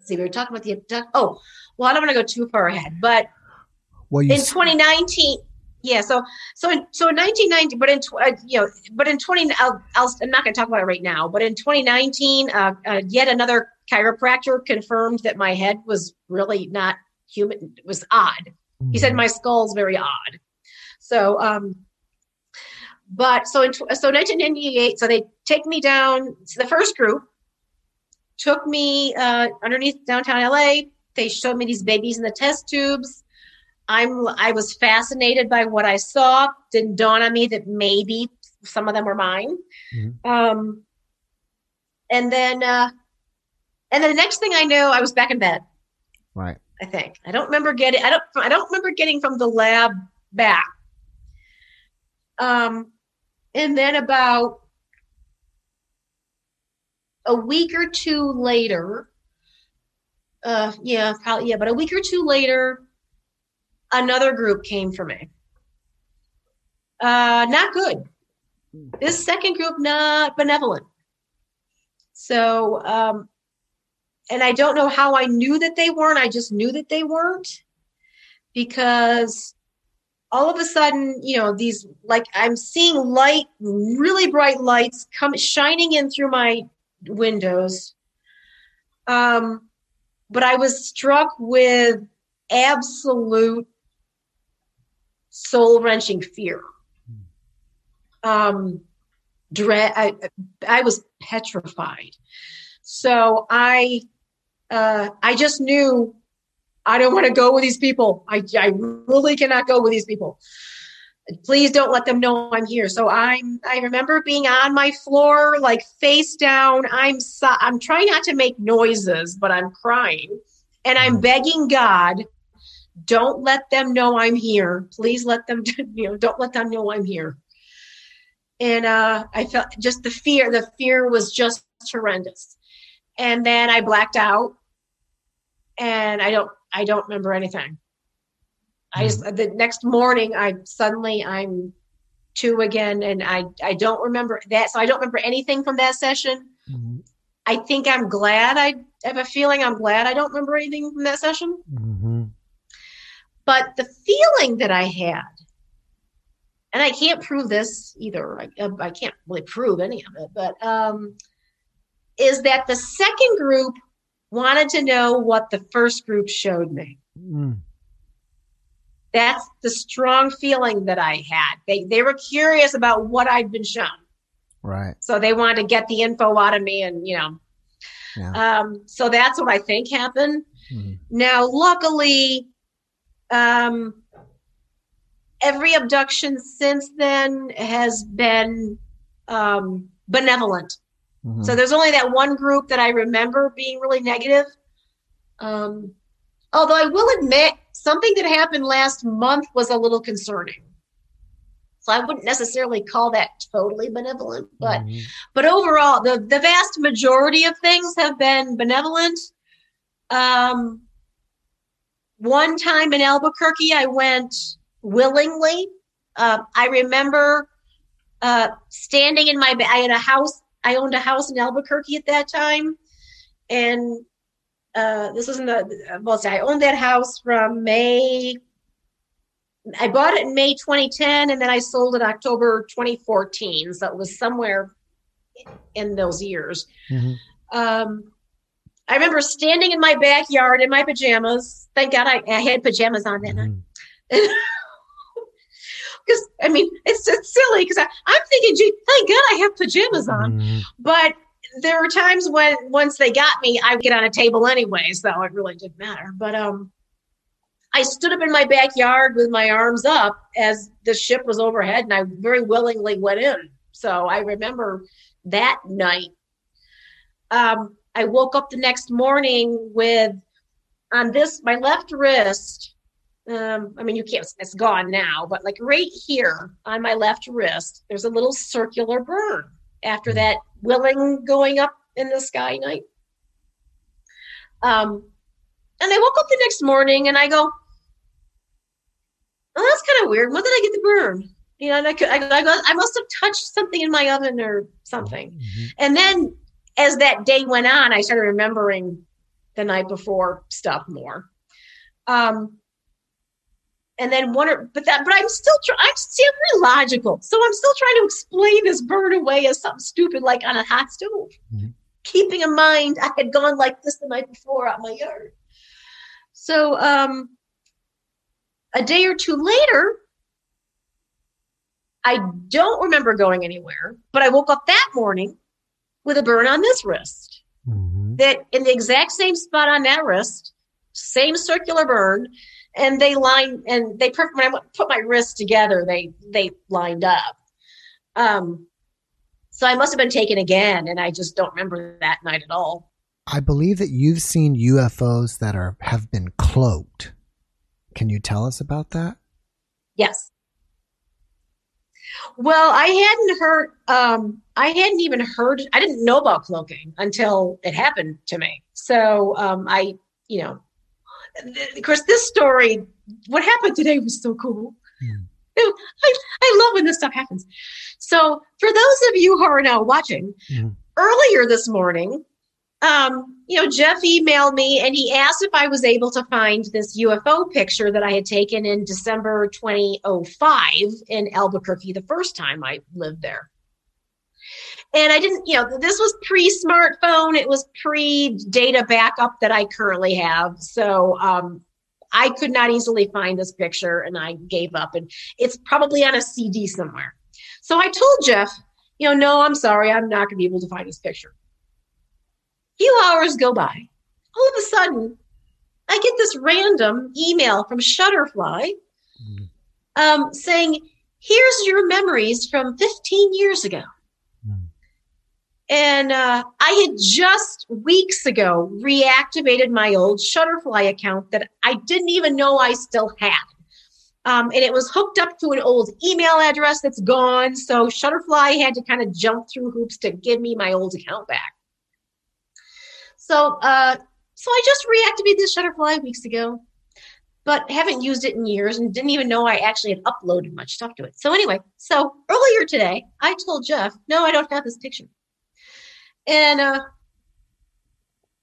see, we were talking about the oh, well, I don't want to go too far ahead, but well, in 2019, yeah. So so in so in 1990, but in uh, you know, but in 20, I'll, I'll I'm not going to talk about it right now. But in 2019, uh, uh, yet another chiropractor confirmed that my head was really not human. It was odd. He said mm-hmm. my skull's very odd. So um, but so in so 1998, so they take me down. So the first group took me uh, underneath downtown LA. They showed me these babies in the test tubes. I'm I was fascinated by what I saw. Didn't dawn on me that maybe some of them were mine. Mm-hmm. Um, and then uh, and then the next thing I knew, I was back in bed. Right. I think I don't remember getting. I don't. I don't remember getting from the lab back. Um, and then about a week or two later, uh, yeah, probably, yeah, but a week or two later, another group came for me. Uh, not good. This second group, not benevolent. So, um, and I don't know how I knew that they weren't. I just knew that they weren't because all of a sudden, you know, these like I'm seeing light, really bright lights come shining in through my windows. Um, but I was struck with absolute soul wrenching fear. Um, dread. I, I was petrified. So I, uh, I just knew I don't want to go with these people. I, I really cannot go with these people. Please don't let them know I'm here. So I'm, I remember being on my floor, like face down. I'm, so, I'm trying not to make noises, but I'm crying and I'm begging God, don't let them know I'm here. Please let them, you know, don't let them know I'm here. And uh, I felt just the fear, the fear was just horrendous. And then I blacked out and I don't I don't remember anything. I just mm-hmm. the next morning I suddenly I'm two again and I I don't remember that so I don't remember anything from that session. Mm-hmm. I think I'm glad I have a feeling I'm glad I don't remember anything from that session. Mm-hmm. But the feeling that I had, and I can't prove this either. I, I can't really prove any of it, but um, is that the second group wanted to know what the first group showed me. Mm. That's the strong feeling that I had. They they were curious about what I'd been shown. Right. So they wanted to get the info out of me and you know. Yeah. Um, so that's what I think happened. Mm. Now luckily um, every abduction since then has been um, benevolent. Mm-hmm. So there's only that one group that I remember being really negative. Um, although I will admit, something that happened last month was a little concerning. So I wouldn't necessarily call that totally benevolent, but mm-hmm. but overall, the the vast majority of things have been benevolent. Um, one time in Albuquerque, I went willingly. Uh, I remember uh, standing in my I had a house I owned a house in Albuquerque at that time, and uh, this was in the well, I owned that house from May. I bought it in May 2010, and then I sold it October 2014. So it was somewhere in those years. Mm-hmm. Um, I remember standing in my backyard in my pajamas. Thank God I, I had pajamas on that mm-hmm. night. because I mean it's it's silly because I'm thinking, gee, thank God I have pajamas on. Mm. But there were times when once they got me, I would get on a table anyway, so it really didn't matter. But um, I stood up in my backyard with my arms up as the ship was overhead, and I very willingly went in. So I remember that night. Um, I woke up the next morning with on this my left wrist um, I mean, you can't, it's gone now, but like right here on my left wrist, there's a little circular burn after hmm. that willing going up in the sky night. Um, and I woke up the next morning and I go, oh, that's kind of weird. When did I get the burn? You know, and I, could, I, I, go, I must have touched something in my oven or something. Mm-hmm. And then as that day went on, I started remembering the night before stuff more. Um, and then one but that but i'm still trying i'm still very logical so i'm still trying to explain this burn away as something stupid like on a hot stove mm-hmm. keeping in mind i had gone like this the night before out my yard so um a day or two later i don't remember going anywhere but i woke up that morning with a burn on this wrist mm-hmm. that in the exact same spot on that wrist same circular burn and they line and they when I put my wrists together, they they lined up. Um, so I must have been taken again, and I just don't remember that night at all. I believe that you've seen UFOs that are have been cloaked. Can you tell us about that? Yes. Well, I hadn't heard. Um, I hadn't even heard. I didn't know about cloaking until it happened to me. So um, I, you know, of course, this story, what happened today was so cool. Yeah. I, I love when this stuff happens. So, for those of you who are now watching, yeah. earlier this morning, um, you know, Jeff emailed me and he asked if I was able to find this UFO picture that I had taken in December 2005 in Albuquerque the first time I lived there and I didn't, you know, this was pre smartphone. It was pre data backup that I currently have. So um, I could not easily find this picture and I gave up and it's probably on a CD somewhere. So I told Jeff, you know, no, I'm sorry, I'm not going to be able to find this picture. A few hours go by. All of a sudden, I get this random email from Shutterfly mm. um, saying, here's your memories from 15 years ago. And uh, I had just weeks ago reactivated my old Shutterfly account that I didn't even know I still had. Um, and it was hooked up to an old email address that's gone. So Shutterfly had to kind of jump through hoops to give me my old account back. So, uh, so I just reactivated this Shutterfly weeks ago, but haven't used it in years and didn't even know I actually had uploaded much stuff to it. So anyway, so earlier today, I told Jeff, no, I don't have this picture. And uh,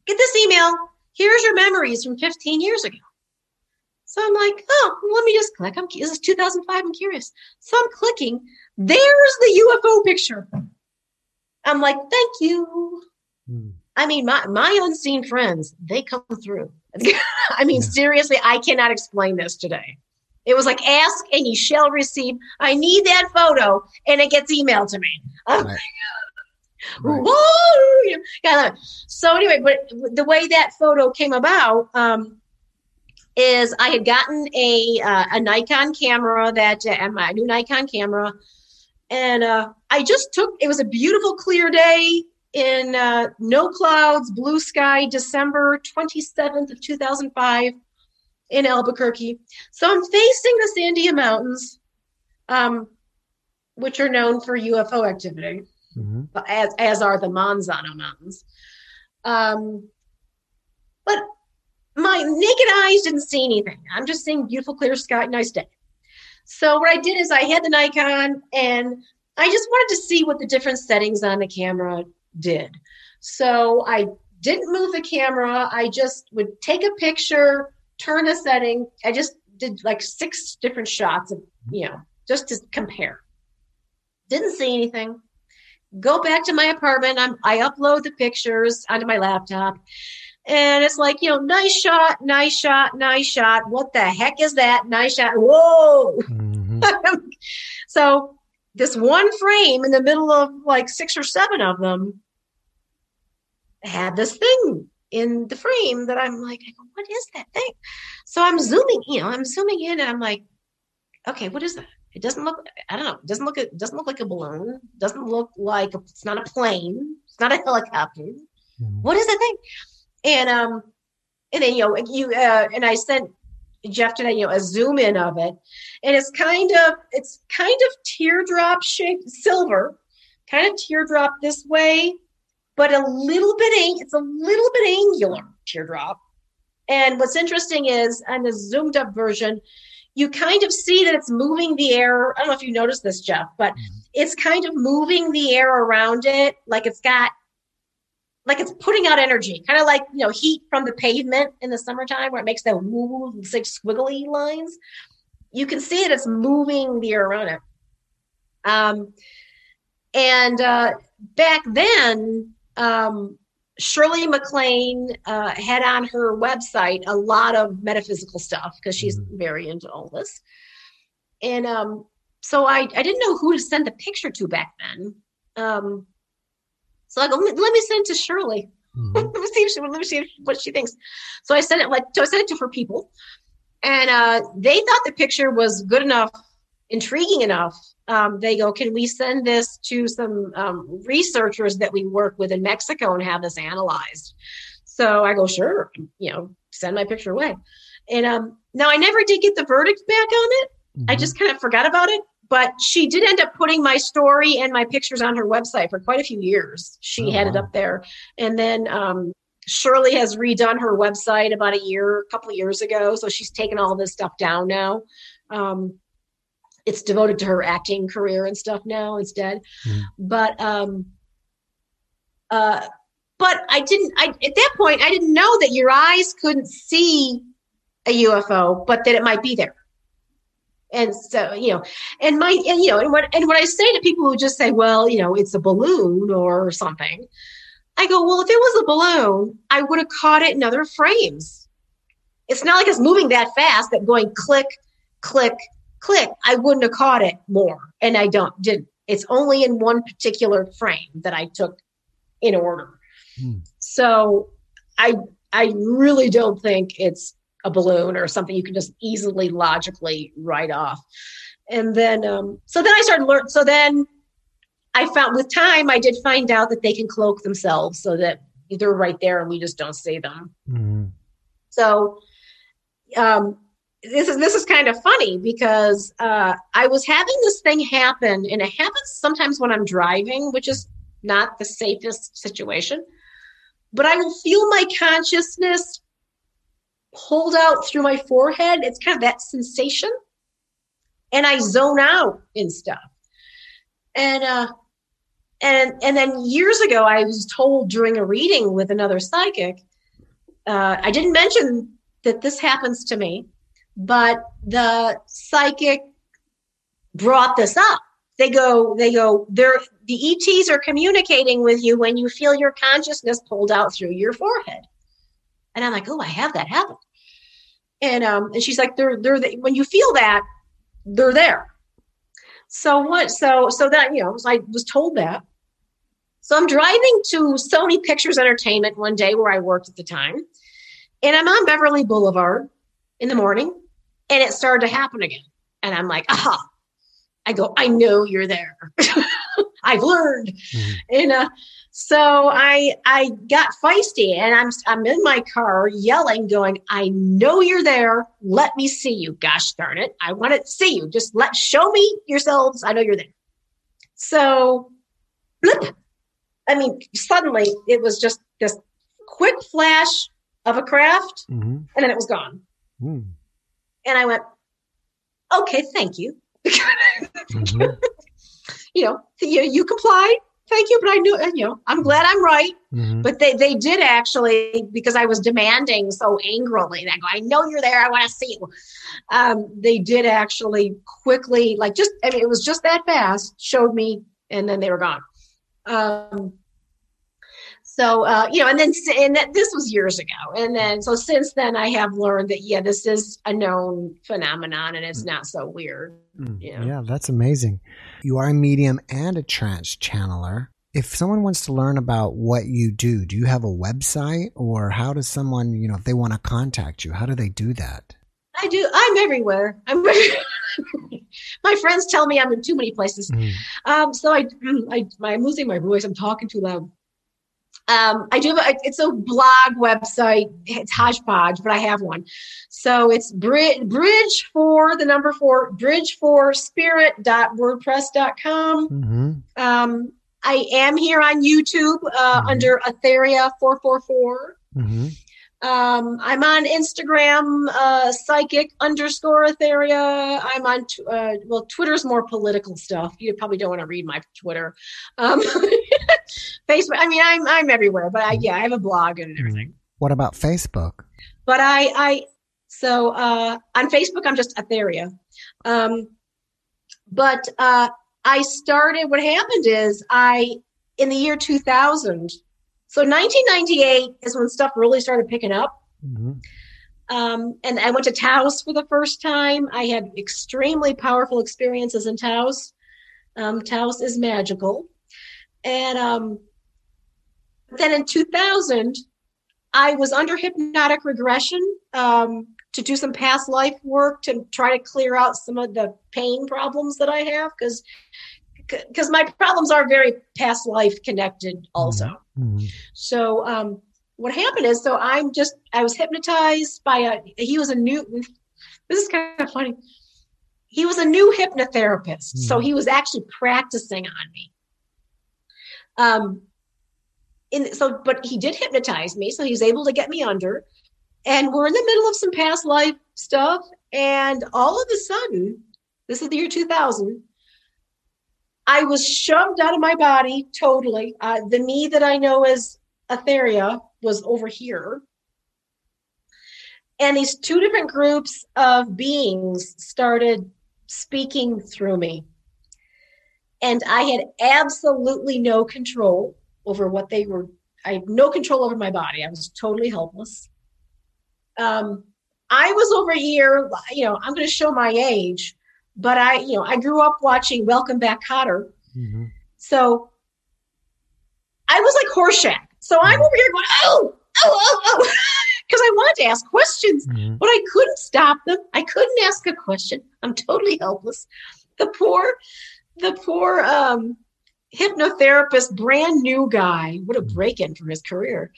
get this email. Here's your memories from 15 years ago. So I'm like, oh, let me just click. I'm, this is 2005. I'm curious. So I'm clicking. There's the UFO picture. I'm like, thank you. Hmm. I mean, my, my unseen friends, they come through. I mean, yeah. seriously, I cannot explain this today. It was like, ask and you shall receive. I need that photo, and it gets emailed to me. Oh right. Right. So anyway, but the way that photo came about, um, is I had gotten a uh, a Nikon camera that uh, my new Nikon camera, and uh, I just took. It was a beautiful, clear day in uh, no clouds, blue sky, December twenty seventh of two thousand five, in Albuquerque. So I'm facing the Sandia Mountains, um, which are known for UFO activity, mm-hmm. as as are the Manzano Mountains. Um, but my naked eyes didn't see anything. I'm just seeing beautiful, clear sky, nice day. So what I did is I had the Nikon and I just wanted to see what the different settings on the camera did. So I didn't move the camera. I just would take a picture, turn a setting. I just did like six different shots of, you know, just to compare. Didn't see anything. Go back to my apartment. I'm, I upload the pictures onto my laptop and it's like, you know, nice shot, nice shot, nice shot. What the heck is that? Nice shot. Whoa. Mm-hmm. so this one frame in the middle of like six or seven of them had this thing in the frame that I'm like, what is that thing? So I'm zooming, you know, I'm zooming in and I'm like, okay, what is that? It doesn't look, I don't know, it doesn't look, it doesn't look like a balloon. It doesn't look like, a, it's not a plane. It's not a helicopter. Mm-hmm. What is that thing? and um and then you know you uh, and I sent Jeff today you know a zoom in of it, and it's kind of it's kind of teardrop shaped silver, kind of teardrop this way, but a little bit it's a little bit angular teardrop. And what's interesting is on the zoomed up version, you kind of see that it's moving the air. I don't know if you noticed this, Jeff, but mm-hmm. it's kind of moving the air around it, like it's got like it's putting out energy, kind of like you know heat from the pavement in the summertime where it makes that woo like squiggly lines. You can see it; it's moving the air around it. Um, and uh, back then, um, Shirley MacLaine uh, had on her website a lot of metaphysical stuff because she's mm-hmm. very into all this. And um, so I, I didn't know who to send the picture to back then. Um, so I go, let me send it to Shirley. Mm-hmm. let me see if she, let me see what she thinks. So I sent it like so I sent it to her people, and uh, they thought the picture was good enough, intriguing enough. Um, they go, can we send this to some um, researchers that we work with in Mexico and have this analyzed? So I go, sure, you know, send my picture away. And um, now I never did get the verdict back on it. Mm-hmm. I just kind of forgot about it but she did end up putting my story and my pictures on her website for quite a few years. She oh, had wow. it up there. And then um, Shirley has redone her website about a year, a couple years ago. So she's taken all this stuff down now. Um, it's devoted to her acting career and stuff now instead. Mm. But um, uh, but I didn't. I at that point I didn't know that your eyes couldn't see a UFO, but that it might be there and so you know and my and, you know and what and what i say to people who just say well you know it's a balloon or something i go well if it was a balloon i would have caught it in other frames it's not like it's moving that fast that going click, click, click. I wouldn't have caught it more. And I don't didn't. it's only in one particular frame that I took in order. Hmm. So I I really don't think it's a balloon or something you can just easily logically write off. And then um so then I started learn so then I found with time I did find out that they can cloak themselves so that they're right there and we just don't see them. Mm-hmm. So um this is this is kind of funny because uh, I was having this thing happen, and it happens sometimes when I'm driving, which is not the safest situation. But I will feel my consciousness pulled out through my forehead. It's kind of that sensation, and I zone out in stuff. And uh, and and then years ago, I was told during a reading with another psychic. Uh, I didn't mention that this happens to me but the psychic brought this up. They go, they go, they're, the ETs are communicating with you when you feel your consciousness pulled out through your forehead. And I'm like, oh, I have that happen. And um, and she's like, they're they're the, when you feel that, they're there. So what? So so that you know, I was told that. So I'm driving to Sony Pictures Entertainment one day where I worked at the time, and I'm on Beverly Boulevard in the morning, and it started to happen again. And I'm like, aha. I go, I know you're there. I've learned. Mm-hmm. And uh, so I I got feisty and I'm I'm in my car yelling, going, I know you're there. Let me see you. Gosh darn it. I want to see you. Just let show me yourselves. I know you're there. So blip. I mean, suddenly it was just this quick flash of a craft, mm-hmm. and then it was gone. Mm. And I went, okay, thank you. mm-hmm. you know, you, you complied. Thank you, but I knew, you know, I'm glad I'm right. Mm-hmm. But they, they did actually, because I was demanding so angrily, I go, I know you're there. I want to see you. Um, they did actually quickly, like just, I mean, it was just that fast, showed me, and then they were gone. Um, so uh, you know and then and that, this was years ago and then so since then i have learned that yeah this is a known phenomenon and it's mm. not so weird mm. yeah that's amazing you are a medium and a trance channeler if someone wants to learn about what you do do you have a website or how does someone you know if they want to contact you how do they do that I do. I'm everywhere. I'm. my friends tell me I'm in too many places. Mm. Um, so I, I, I'm losing my voice. I'm talking too loud. Um, I do have a, it's a blog website. It's hodgepodge, but I have one. So it's bridge, bridge for the number four, bridge for spirit.wordpress.com. Mm-hmm. Um, I am here on YouTube uh, mm-hmm. under Etheria 444. Mm-hmm. Um, I'm on Instagram, uh, psychic underscore Etheria. I'm on, t- uh, well, Twitter's more political stuff. You probably don't want to read my Twitter. Um, Facebook. I mean, I'm I'm everywhere, but I, yeah, I have a blog and everything. What about Facebook? But I I so uh, on Facebook I'm just Etheria. Um, but uh, I started. What happened is I in the year 2000 so 1998 is when stuff really started picking up. Mm-hmm. Um, and I went to Taos for the first time. I had extremely powerful experiences in Taos. Um, Taos is magical. And um, then in 2000, I was under hypnotic regression um, to do some past life work to try to clear out some of the pain problems that I have because because my problems are very past life connected also. Mm-hmm. So um, what happened is, so I'm just I was hypnotized by a he was a new. This is kind of funny. He was a new hypnotherapist, mm-hmm. so he was actually practicing on me. Um, in so, but he did hypnotize me, so he was able to get me under. And we're in the middle of some past life stuff, and all of a sudden, this is the year 2000 I was shoved out of my body totally. Uh, the me that I know as Etheria was over here. And these two different groups of beings started speaking through me. And I had absolutely no control over what they were. I had no control over my body. I was totally helpless. Um, I was over here, you know, I'm going to show my age, but I, you know, I grew up watching Welcome Back Kotter. Mm-hmm. So I was like Horshack. So I'm mm-hmm. over here going, oh, oh, oh, oh, because I wanted to ask questions, mm-hmm. but I couldn't stop them. I couldn't ask a question. I'm totally helpless. The poor, the poor um, hypnotherapist, brand new guy, what a break in for his career.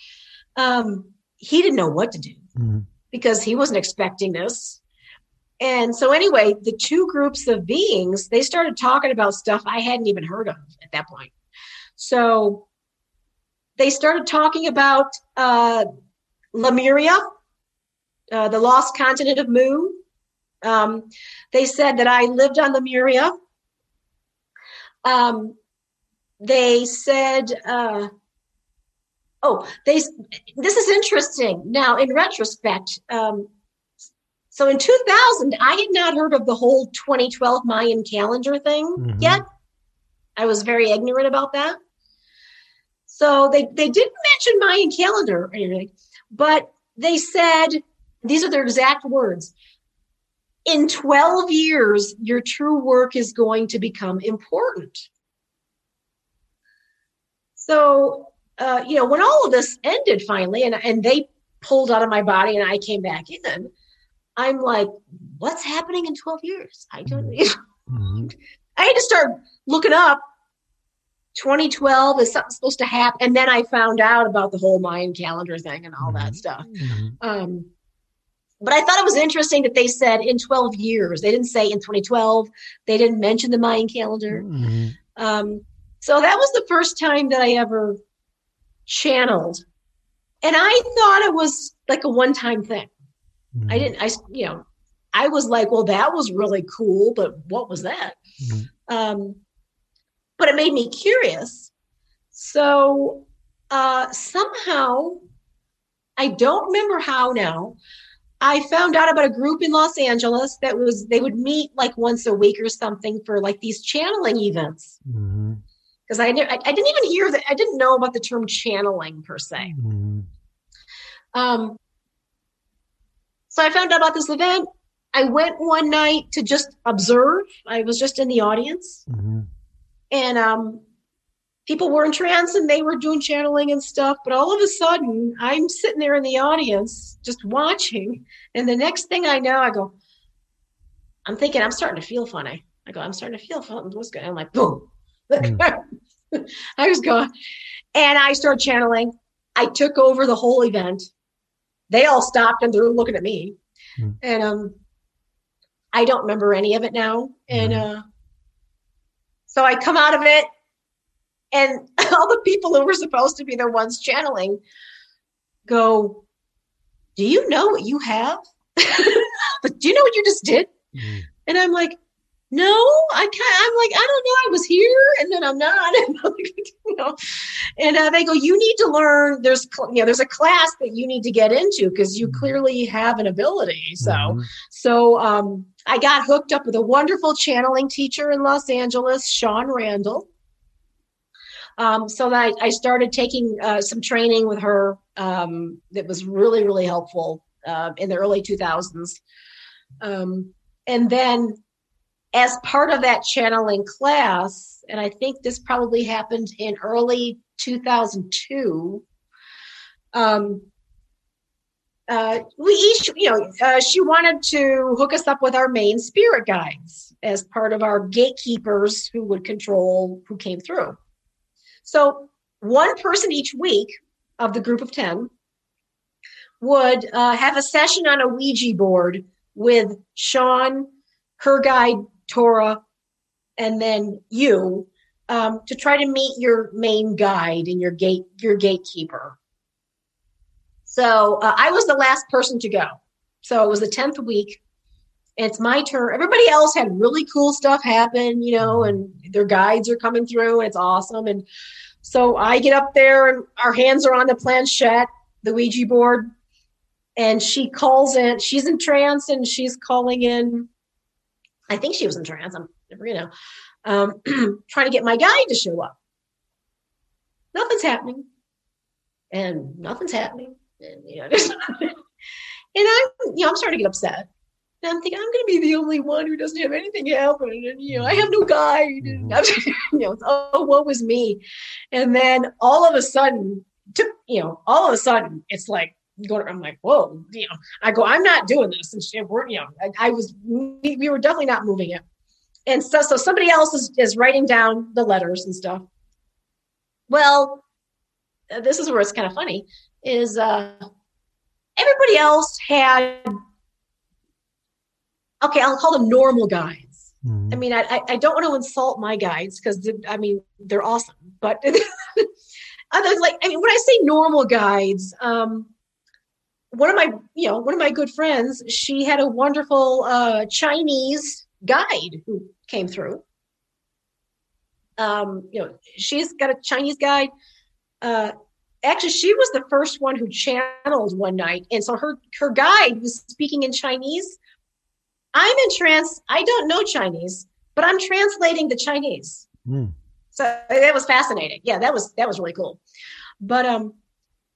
Um, he didn't know what to do mm-hmm. because he wasn't expecting this. And so, anyway, the two groups of beings they started talking about stuff I hadn't even heard of at that point. So they started talking about uh, Lemuria, uh, the lost continent of Mu. Um, they said that I lived on Lemuria. Um, they said, uh, oh, they. This is interesting. Now, in retrospect, um, so in 2000, I had not heard of the whole 2012 Mayan calendar thing mm-hmm. yet. I was very ignorant about that. So they, they didn't mention Mayan calendar or anything, but they said, these are their exact words. In 12 years, your true work is going to become important. So, uh, you know, when all of this ended finally, and, and they pulled out of my body and I came back in, I'm like, what's happening in 12 years? I don't mm-hmm. I had to start looking up 2012 is something supposed to happen. And then I found out about the whole Mayan calendar thing and all mm-hmm. that stuff. Mm-hmm. Um, but I thought it was interesting that they said in 12 years. They didn't say in 2012. They didn't mention the Mayan calendar. Mm-hmm. Um, so that was the first time that I ever channeled. And I thought it was like a one time thing. Mm-hmm. I didn't, I, you know, I was like, well, that was really cool, but what was that? Mm-hmm. Um, but it made me curious. So uh, somehow, I don't remember how now. I found out about a group in Los Angeles that was they would meet like once a week or something for like these channeling events. Because. I, I, I didn't even hear that I didn't know about the term channeling per se. Mm-hmm. Um, so I found out about this event. I went one night to just observe. I was just in the audience. Mm-hmm and um, people were in trance and they were doing channeling and stuff. But all of a sudden, I'm sitting there in the audience just watching, and the next thing I know, I go, I'm thinking I'm starting to feel funny. I go, I'm starting to feel fun. What's good? I'm like, boom. Mm. I was going, and I started channeling. I took over the whole event. They all stopped and they're looking at me, mm. and um, I don't remember any of it now. And mm. uh, so I come out of it, and all the people who were supposed to be the ones channeling go, Do you know what you have? but do you know what you just did? Mm. And I'm like, no, I can't. I'm like, I don't know. I was here and then I'm not. You know, and uh, they go, you need to learn. There's, you know, there's a class that you need to get into because you mm-hmm. clearly have an ability. So, mm-hmm. so um, I got hooked up with a wonderful channeling teacher in Los Angeles, Shawn Randall. Um, so I, I started taking uh, some training with her um, that was really, really helpful uh, in the early 2000s. Um, and then as part of that channeling class, and I think this probably happened in early 2002, um, uh, we each, you know, uh, she wanted to hook us up with our main spirit guides as part of our gatekeepers who would control who came through. So, one person each week of the group of 10 would uh, have a session on a Ouija board with Shawn, her guide Torah, and then you um, to try to meet your main guide and your gate your gatekeeper. So uh, I was the last person to go. So it was the tenth week. It's my turn. Everybody else had really cool stuff happen, you know, and their guides are coming through, and it's awesome. And so I get up there, and our hands are on the planchette, the Ouija board, and she calls in. She's in trance, and she's calling in I think she was in trance. I'm you know, um, trying to get my guide to show up. Nothing's happening, and nothing's happening, and you know, And I'm, you know, I'm starting to get upset. And I'm thinking, I'm going to be the only one who doesn't have anything happen. And, you know, I have no guide. And mm-hmm. you know, oh, what was me? And then all of a sudden, took, you know, all of a sudden, it's like, going, I'm like, whoa, you know, I go, I'm not doing this. And she, we're, you know, I, I was, we, we, were definitely not moving it. And so, so somebody else is, is writing down the letters and stuff. Well, this is where it's kind of funny is, uh, everybody else had okay, I'll call them normal guides. Mm-hmm. I mean, I, I don't want to insult my guides because I mean they're awesome, but others like I mean when I say normal guides, um, one of my you know one of my good friends, she had a wonderful uh, Chinese guide who came through. Um, you know, she's got a Chinese guide. Uh, actually, she was the first one who channeled one night, and so her her guide was speaking in Chinese I'm in trance. I don't know Chinese, but I'm translating the Chinese. Mm. So that was fascinating. Yeah, that was that was really cool. But um,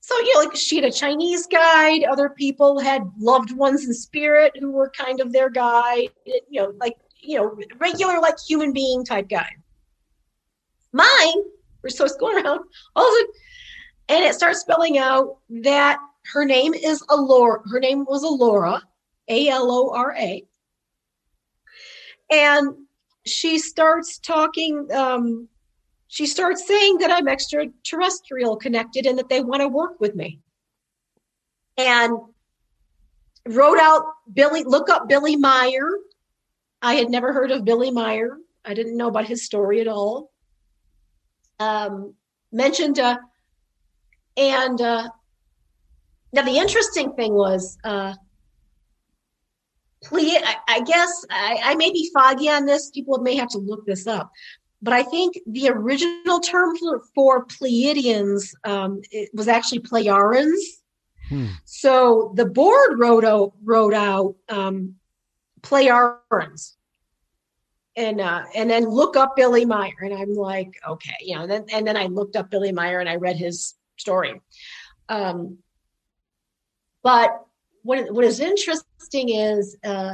so you know, like she had a Chinese guide. Other people had loved ones in spirit who were kind of their guide. You know, like you know, regular like human being type guy Mine, we're so going around all of and it starts spelling out that her name is Alora. Her name was Alora, A L O R A. And she starts talking, um, she starts saying that I'm extraterrestrial connected and that they want to work with me. And wrote out Billy, look up Billy Meier. I had never heard of Billy Meier. I didn't know about his story at all. Um, mentioned, uh, and uh, now the interesting thing was uh, Ple- I, I guess I, I, may be foggy on this. People may have to look this up. But I think the original term for, for Pleiadians um, was actually Plejarans. Hmm. So the board wrote out, wrote out um, Plejarans. And uh, and then look up Billy Meier. and I'm like, okay, you know. And then and then I looked up Billy Meier and I read his story. Um, but what what is interesting is uh,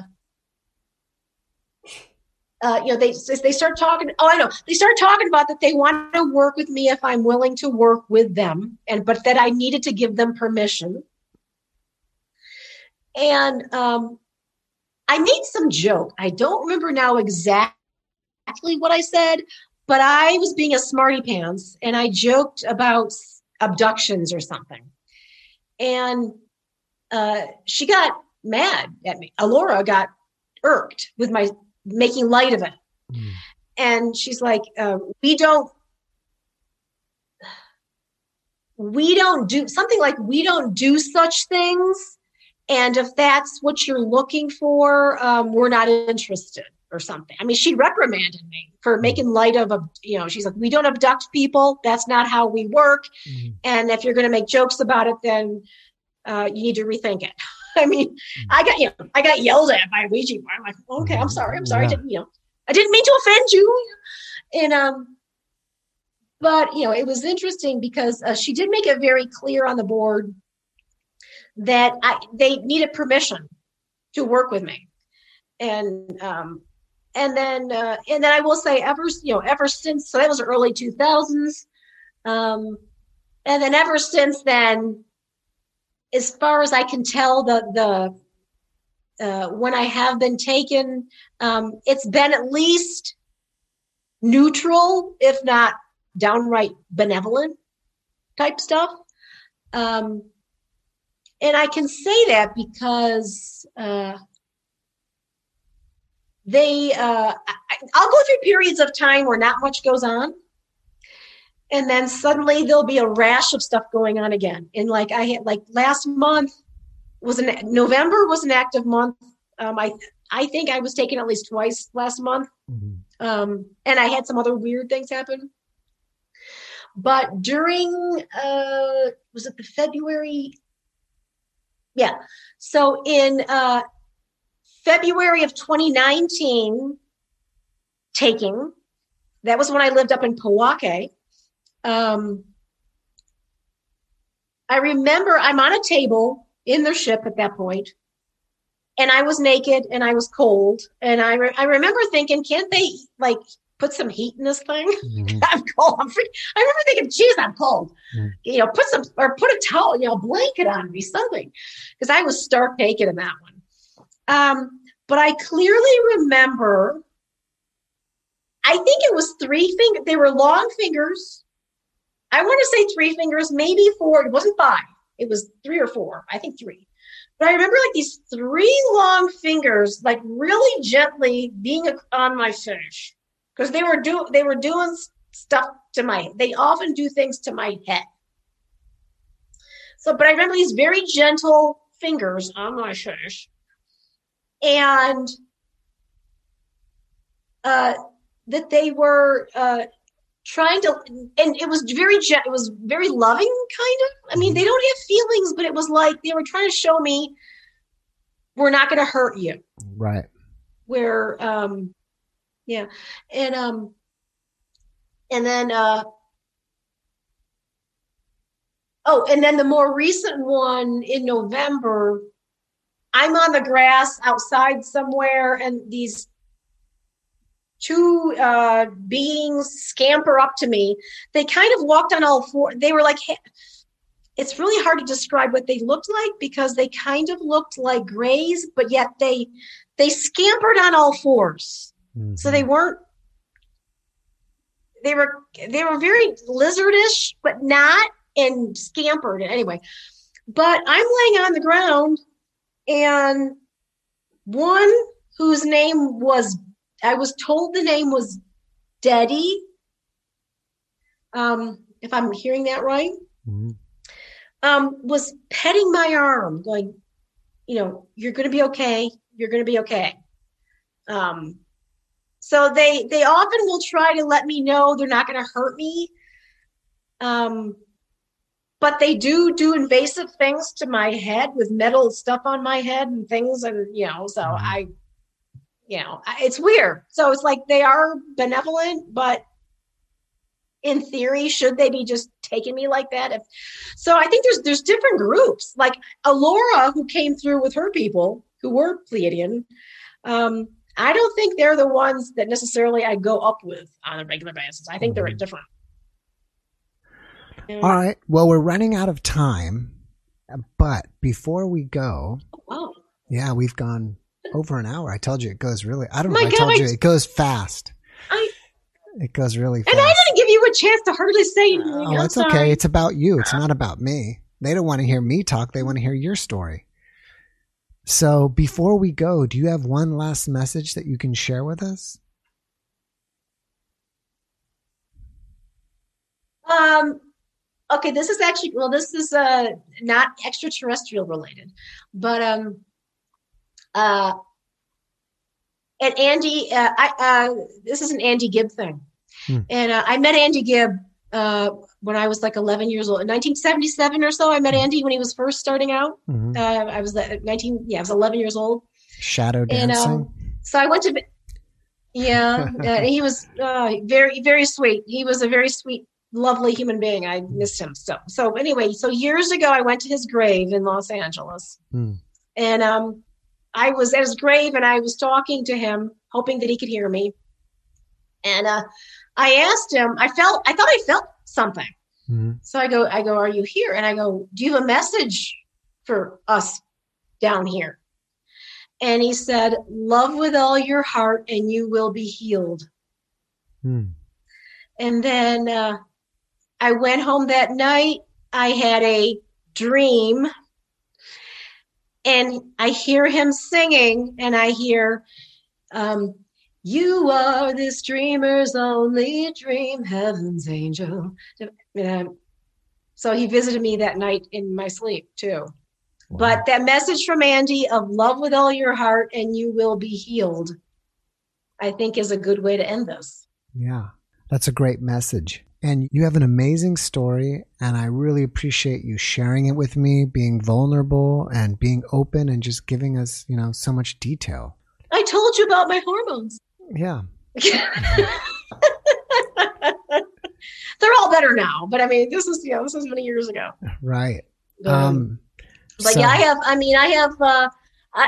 uh, you know they they start talking oh i know they start talking about that they want to work with me if i'm willing to work with them and but that i needed to give them permission. And um, i made some joke. I don't remember now exactly what i said but i was being a smarty pants and i joked about abductions or something. And uh, she got mad at me. Alora got irked with my making light of it. Mm. And she's like, uh, we don't, we don't do something like we don't do such things. And if that's what you're looking for, um, we're not interested or something. I mean, she reprimanded me for hmm. making light of a, you know, she's like, we don't abduct people. That's not how we work. Mm. And if you're going to make jokes about it, then uh, you need to rethink it. I mean. I got you know, I got yelled at by a Ouija board. I'm like, okay, I'm sorry, I'm sorry. Yeah. I didn't, you know, I didn't mean to offend you. And um, but you know, it was interesting because uh, she did make it very clear on the board that I they needed permission to work with me, and um, and then uh, and then I will say ever you know ever since so that was early two thousands, um, and then ever since then as far as I can tell, the the uh, when I have been taken, um, it's been at least neutral, if not downright benevolent type stuff. Um, and I can say that because uh, they, uh, I, I'll go through periods of time where not much goes on and then suddenly there'll be a rash of stuff going on again. And like I had like last month was an November was an active month. Um, I I think I was taken at least twice last month, mm-hmm. um, and I had some other weird things happen. But during uh, was it the February? Yeah. So in uh, February of 2019, taking that was when I lived up in Powake um, I remember I'm on a table in their ship at that point, and I was naked and I was cold, and I re- I remember thinking, can't they like put some heat in this thing? Mm-hmm. I'm cold. I'm free. I remember thinking, geez, I'm cold. Mm-hmm. You know, put some or put a towel, you know, blanket on me, something, because I was stark naked in that one. Um, but I clearly remember. I think it was three fingers. They were long fingers. I want to say three fingers, maybe four. It wasn't five. It was three or four. I think three. But I remember like these three long fingers, like really gently being on my finish because they were do they were doing stuff to my. They often do things to my head. So, but I remember these very gentle fingers on my finish, and uh, that they were uh, trying to and it was very it was very loving kind of. I mean mm-hmm. they don't have feelings but it was like they were trying to show me we're not going to hurt you. Right. Where um yeah and um and then uh oh and then the more recent one in november i'm on the grass outside somewhere and these two uh, beings scamper up to me. They kind of walked on all four. They were like, hey, it's really hard to describe what they looked like because they kind of looked like grays, but yet they they scampered on all 4s mm-hmm. So they mm-hmm. weren't. They were they were very lizardish, but not and scampered anyway. But I'm laying on the ground, and one whose name was I was told the name was Daddy. Um, if I'm hearing that right, mm-hmm. um, was petting my arm, going, you know, you're going to be okay. You're going to be okay. Um, so they they often will try to let me know they're not going to hurt me. Um, but they do do invasive things to my head with metal stuff on my head and things, and you know, so mm-hmm. I you know, it's weird. So it's like they are benevolent, but in theory, should they be just taking me like that? If so, I think there's there's different groups. Like Alora, who came through with her people who were Pleiadian. Um, I don't think they're the ones that necessarily I go up with on a regular basis. I think they're mm-hmm. different. All right. Well, we're running out of time, but before we go, oh, yeah, we've gone over an hour. I told you it goes really. I don't know. I God, told you it goes fast. I, it goes really fast. And I didn't give you a chance to hardly say anything. Oh, it's okay. It's about you. It's not about me. They don't want to hear me talk. They want to hear your story. So before we go, do you have one last message that you can share with us? Um. Okay, this is actually well, this is uh not extraterrestrial related, but um uh, and Andy, uh, I, uh, this is an Andy Gibb thing. Hmm. And uh, I met Andy Gibb uh, when I was like 11 years old. In 1977 or so, I met hmm. Andy when he was first starting out. Mm-hmm. Uh, I was 19, yeah, I was 11 years old. Shadow dancing. And, um, so I went to, yeah, uh, he was uh, very, very sweet. He was a very sweet, lovely human being. I missed him. So, so anyway, so years ago, I went to his grave in Los Angeles. Hmm. And um, I was at his grave and I was talking to him, hoping that he could hear me. And uh, I asked him, I felt, I thought I felt something. Mm-hmm. So I go, I go, are you here? And I go, do you have a message for us down here? And he said, love with all your heart and you will be healed. Mm. And then uh, I went home that night. I had a dream and I hear him singing, and I hear, um, "You are this dreamer's only dream, heaven's angel." so he visited me that night in my sleep too. Wow. But that message from Andy of love with all your heart, and you will be healed. I think is a good way to end this. Yeah, that's a great message. And you have an amazing story, and I really appreciate you sharing it with me, being vulnerable and being open and just giving us, you know, so much detail. I told you about my hormones. Yeah. They're all better now, but I mean, this is, you know, this is many years ago. Right. Um, um But so. yeah, I have. I mean, I have. Uh, I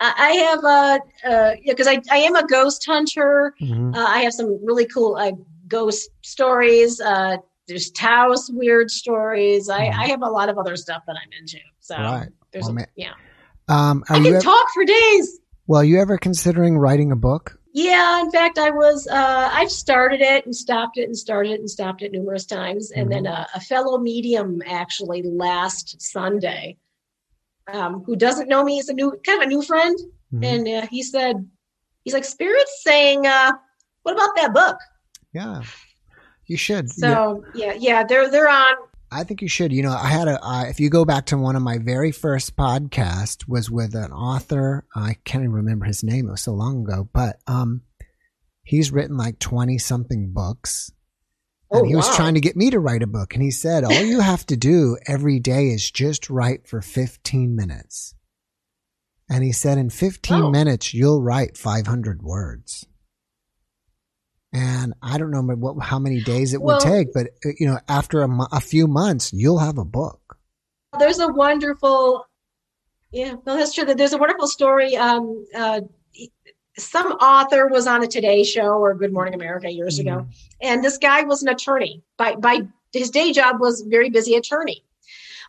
I have uh, because uh, I I am a ghost hunter. Mm-hmm. Uh, I have some really cool uh, ghost stories. Uh, there's Taos weird stories. I, mm-hmm. I have a lot of other stuff that I'm into. So right. there's well, a, yeah. Um, I can ever, talk for days. Well, you ever considering writing a book? Yeah, in fact, I was. Uh, I've started it and stopped it and started it and stopped it numerous times, and mm-hmm. then a, a, fellow medium actually last Sunday, um, who doesn't know me, is a new kind of a new friend, mm-hmm. and uh, he said, he's like, "Spirit's saying, uh, what about that book?" Yeah, you should. So yeah, yeah, yeah they're they're on. I think you should. You know, I had a. Uh, if you go back to one of my very first podcast, was with an author. I can't even remember his name. It was so long ago, but um, he's written like twenty something books. And oh, he was wow. trying to get me to write a book. And he said, all you have to do every day is just write for 15 minutes. And he said, in 15 oh. minutes, you'll write 500 words and I don't know what how many days it well, would take, but uh, you know, after a, a few months, you'll have a book. There's a wonderful, yeah, no, that's true. There's a wonderful story. Um, uh, some author was on a Today Show or Good Morning America years mm-hmm. ago, and this guy was an attorney. By by, his day job was very busy attorney.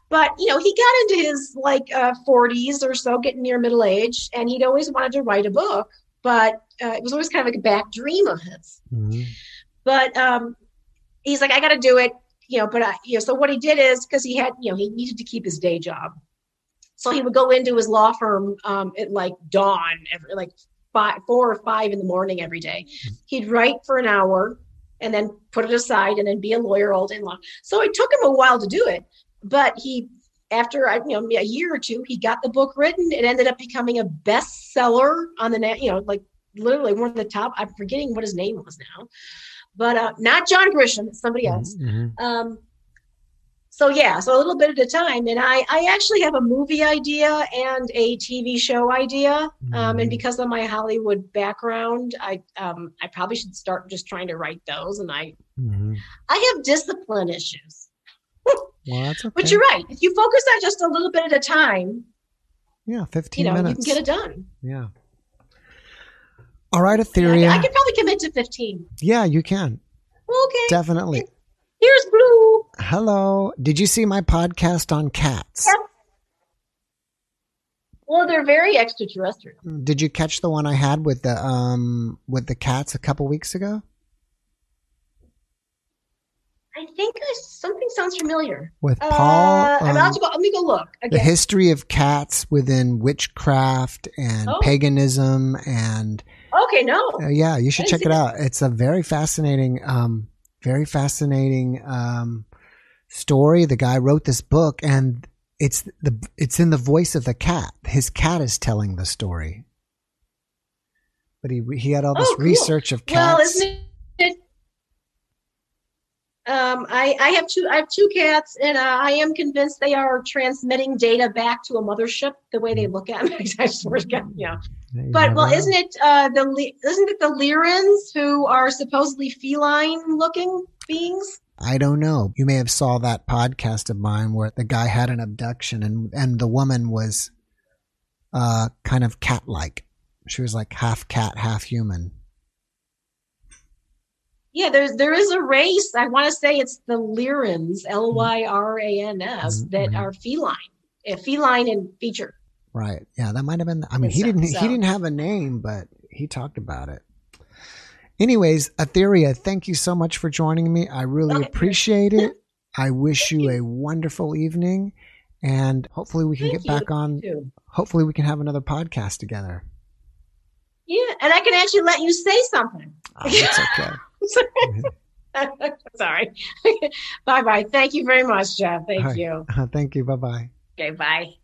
But you know, he got into his like uh, 40s or so, getting near middle age, and he'd always wanted to write a book but uh, it was always kind of like a back dream of his. Mm-hmm. But um, he's like, I got to do it, you know. But I, you know, so what he did is because he had, you know, he needed to keep his day job, so he would go into his law firm um, at like dawn, every like five, four or five in the morning every day. Mm-hmm. He'd write for an hour and then put it aside and then be a lawyer all day long. So it took him a while to do it, but he after I, you know, a year or two, he got the book written. It ended up becoming a bestseller on the net, you know, like literally one of the top. I'm forgetting what his name was now, but uh, not John Grisham, it's somebody mm-hmm, else. Mm-hmm. Um, so yeah, so a little bit at a time. And I, I actually have a movie idea and a TV show idea. Mm-hmm. Um, and mm-hmm. because of my Hollywood background, I, um, I probably should start just trying to write those. And I, mm-hmm. I have discipline issues. Well, okay. But you're right. If you focus on just a little bit at a time, yeah, 15 you know, minutes. You can get it done. Yeah. All right, Etheria. Yeah, I, can probably commit to 15. Yeah, you can. Okay. Definitely. Here's Blue. Hello. Did you see my podcast on cats? Well, they're very extraterrestrial. Did you catch the one I had with the um with the cats a couple weeks ago? I think something sounds familiar. With uh, Paul, uh, um, go, let me go look. Again. The history of cats within witchcraft and oh. paganism and. Okay, no. Uh, yeah, you should check it out. It's a very fascinating, um, very fascinating um, story. The guy wrote this book, and it's the it's in the voice of the cat. His cat is telling the story, but he he had all this oh, cool. research of cats. Well, isn't it um, I, I have two. I have two cats, and uh, I am convinced they are transmitting data back to a mothership. The way they look at me, I swear to God, yeah. But well, isn't it uh, the isn't it the Lyrans who are supposedly feline-looking beings? I don't know. You may have saw that podcast of mine where the guy had an abduction, and and the woman was uh, kind of cat-like. She was like half cat, half human yeah, there's there is a race. I want to say it's the Lyrans, mm-hmm. L Y R A N S, mm-hmm. that are feline, a feline in feature. Right. Yeah, that might have been. I mean, he didn't. So. He didn't have a name, but he talked about it. Anyways, Etheria, thank you so much for joining me. I really okay. appreciate it. I wish you, you a wonderful evening, and hopefully we can thank get back on. Hopefully we can have another podcast together. Yeah, and I can actually let you say something. Oh, that's okay. Sorry. bye bye. Thank you very much, Jeff. Thank right. you. thank you. Bye bye. Okay, bye.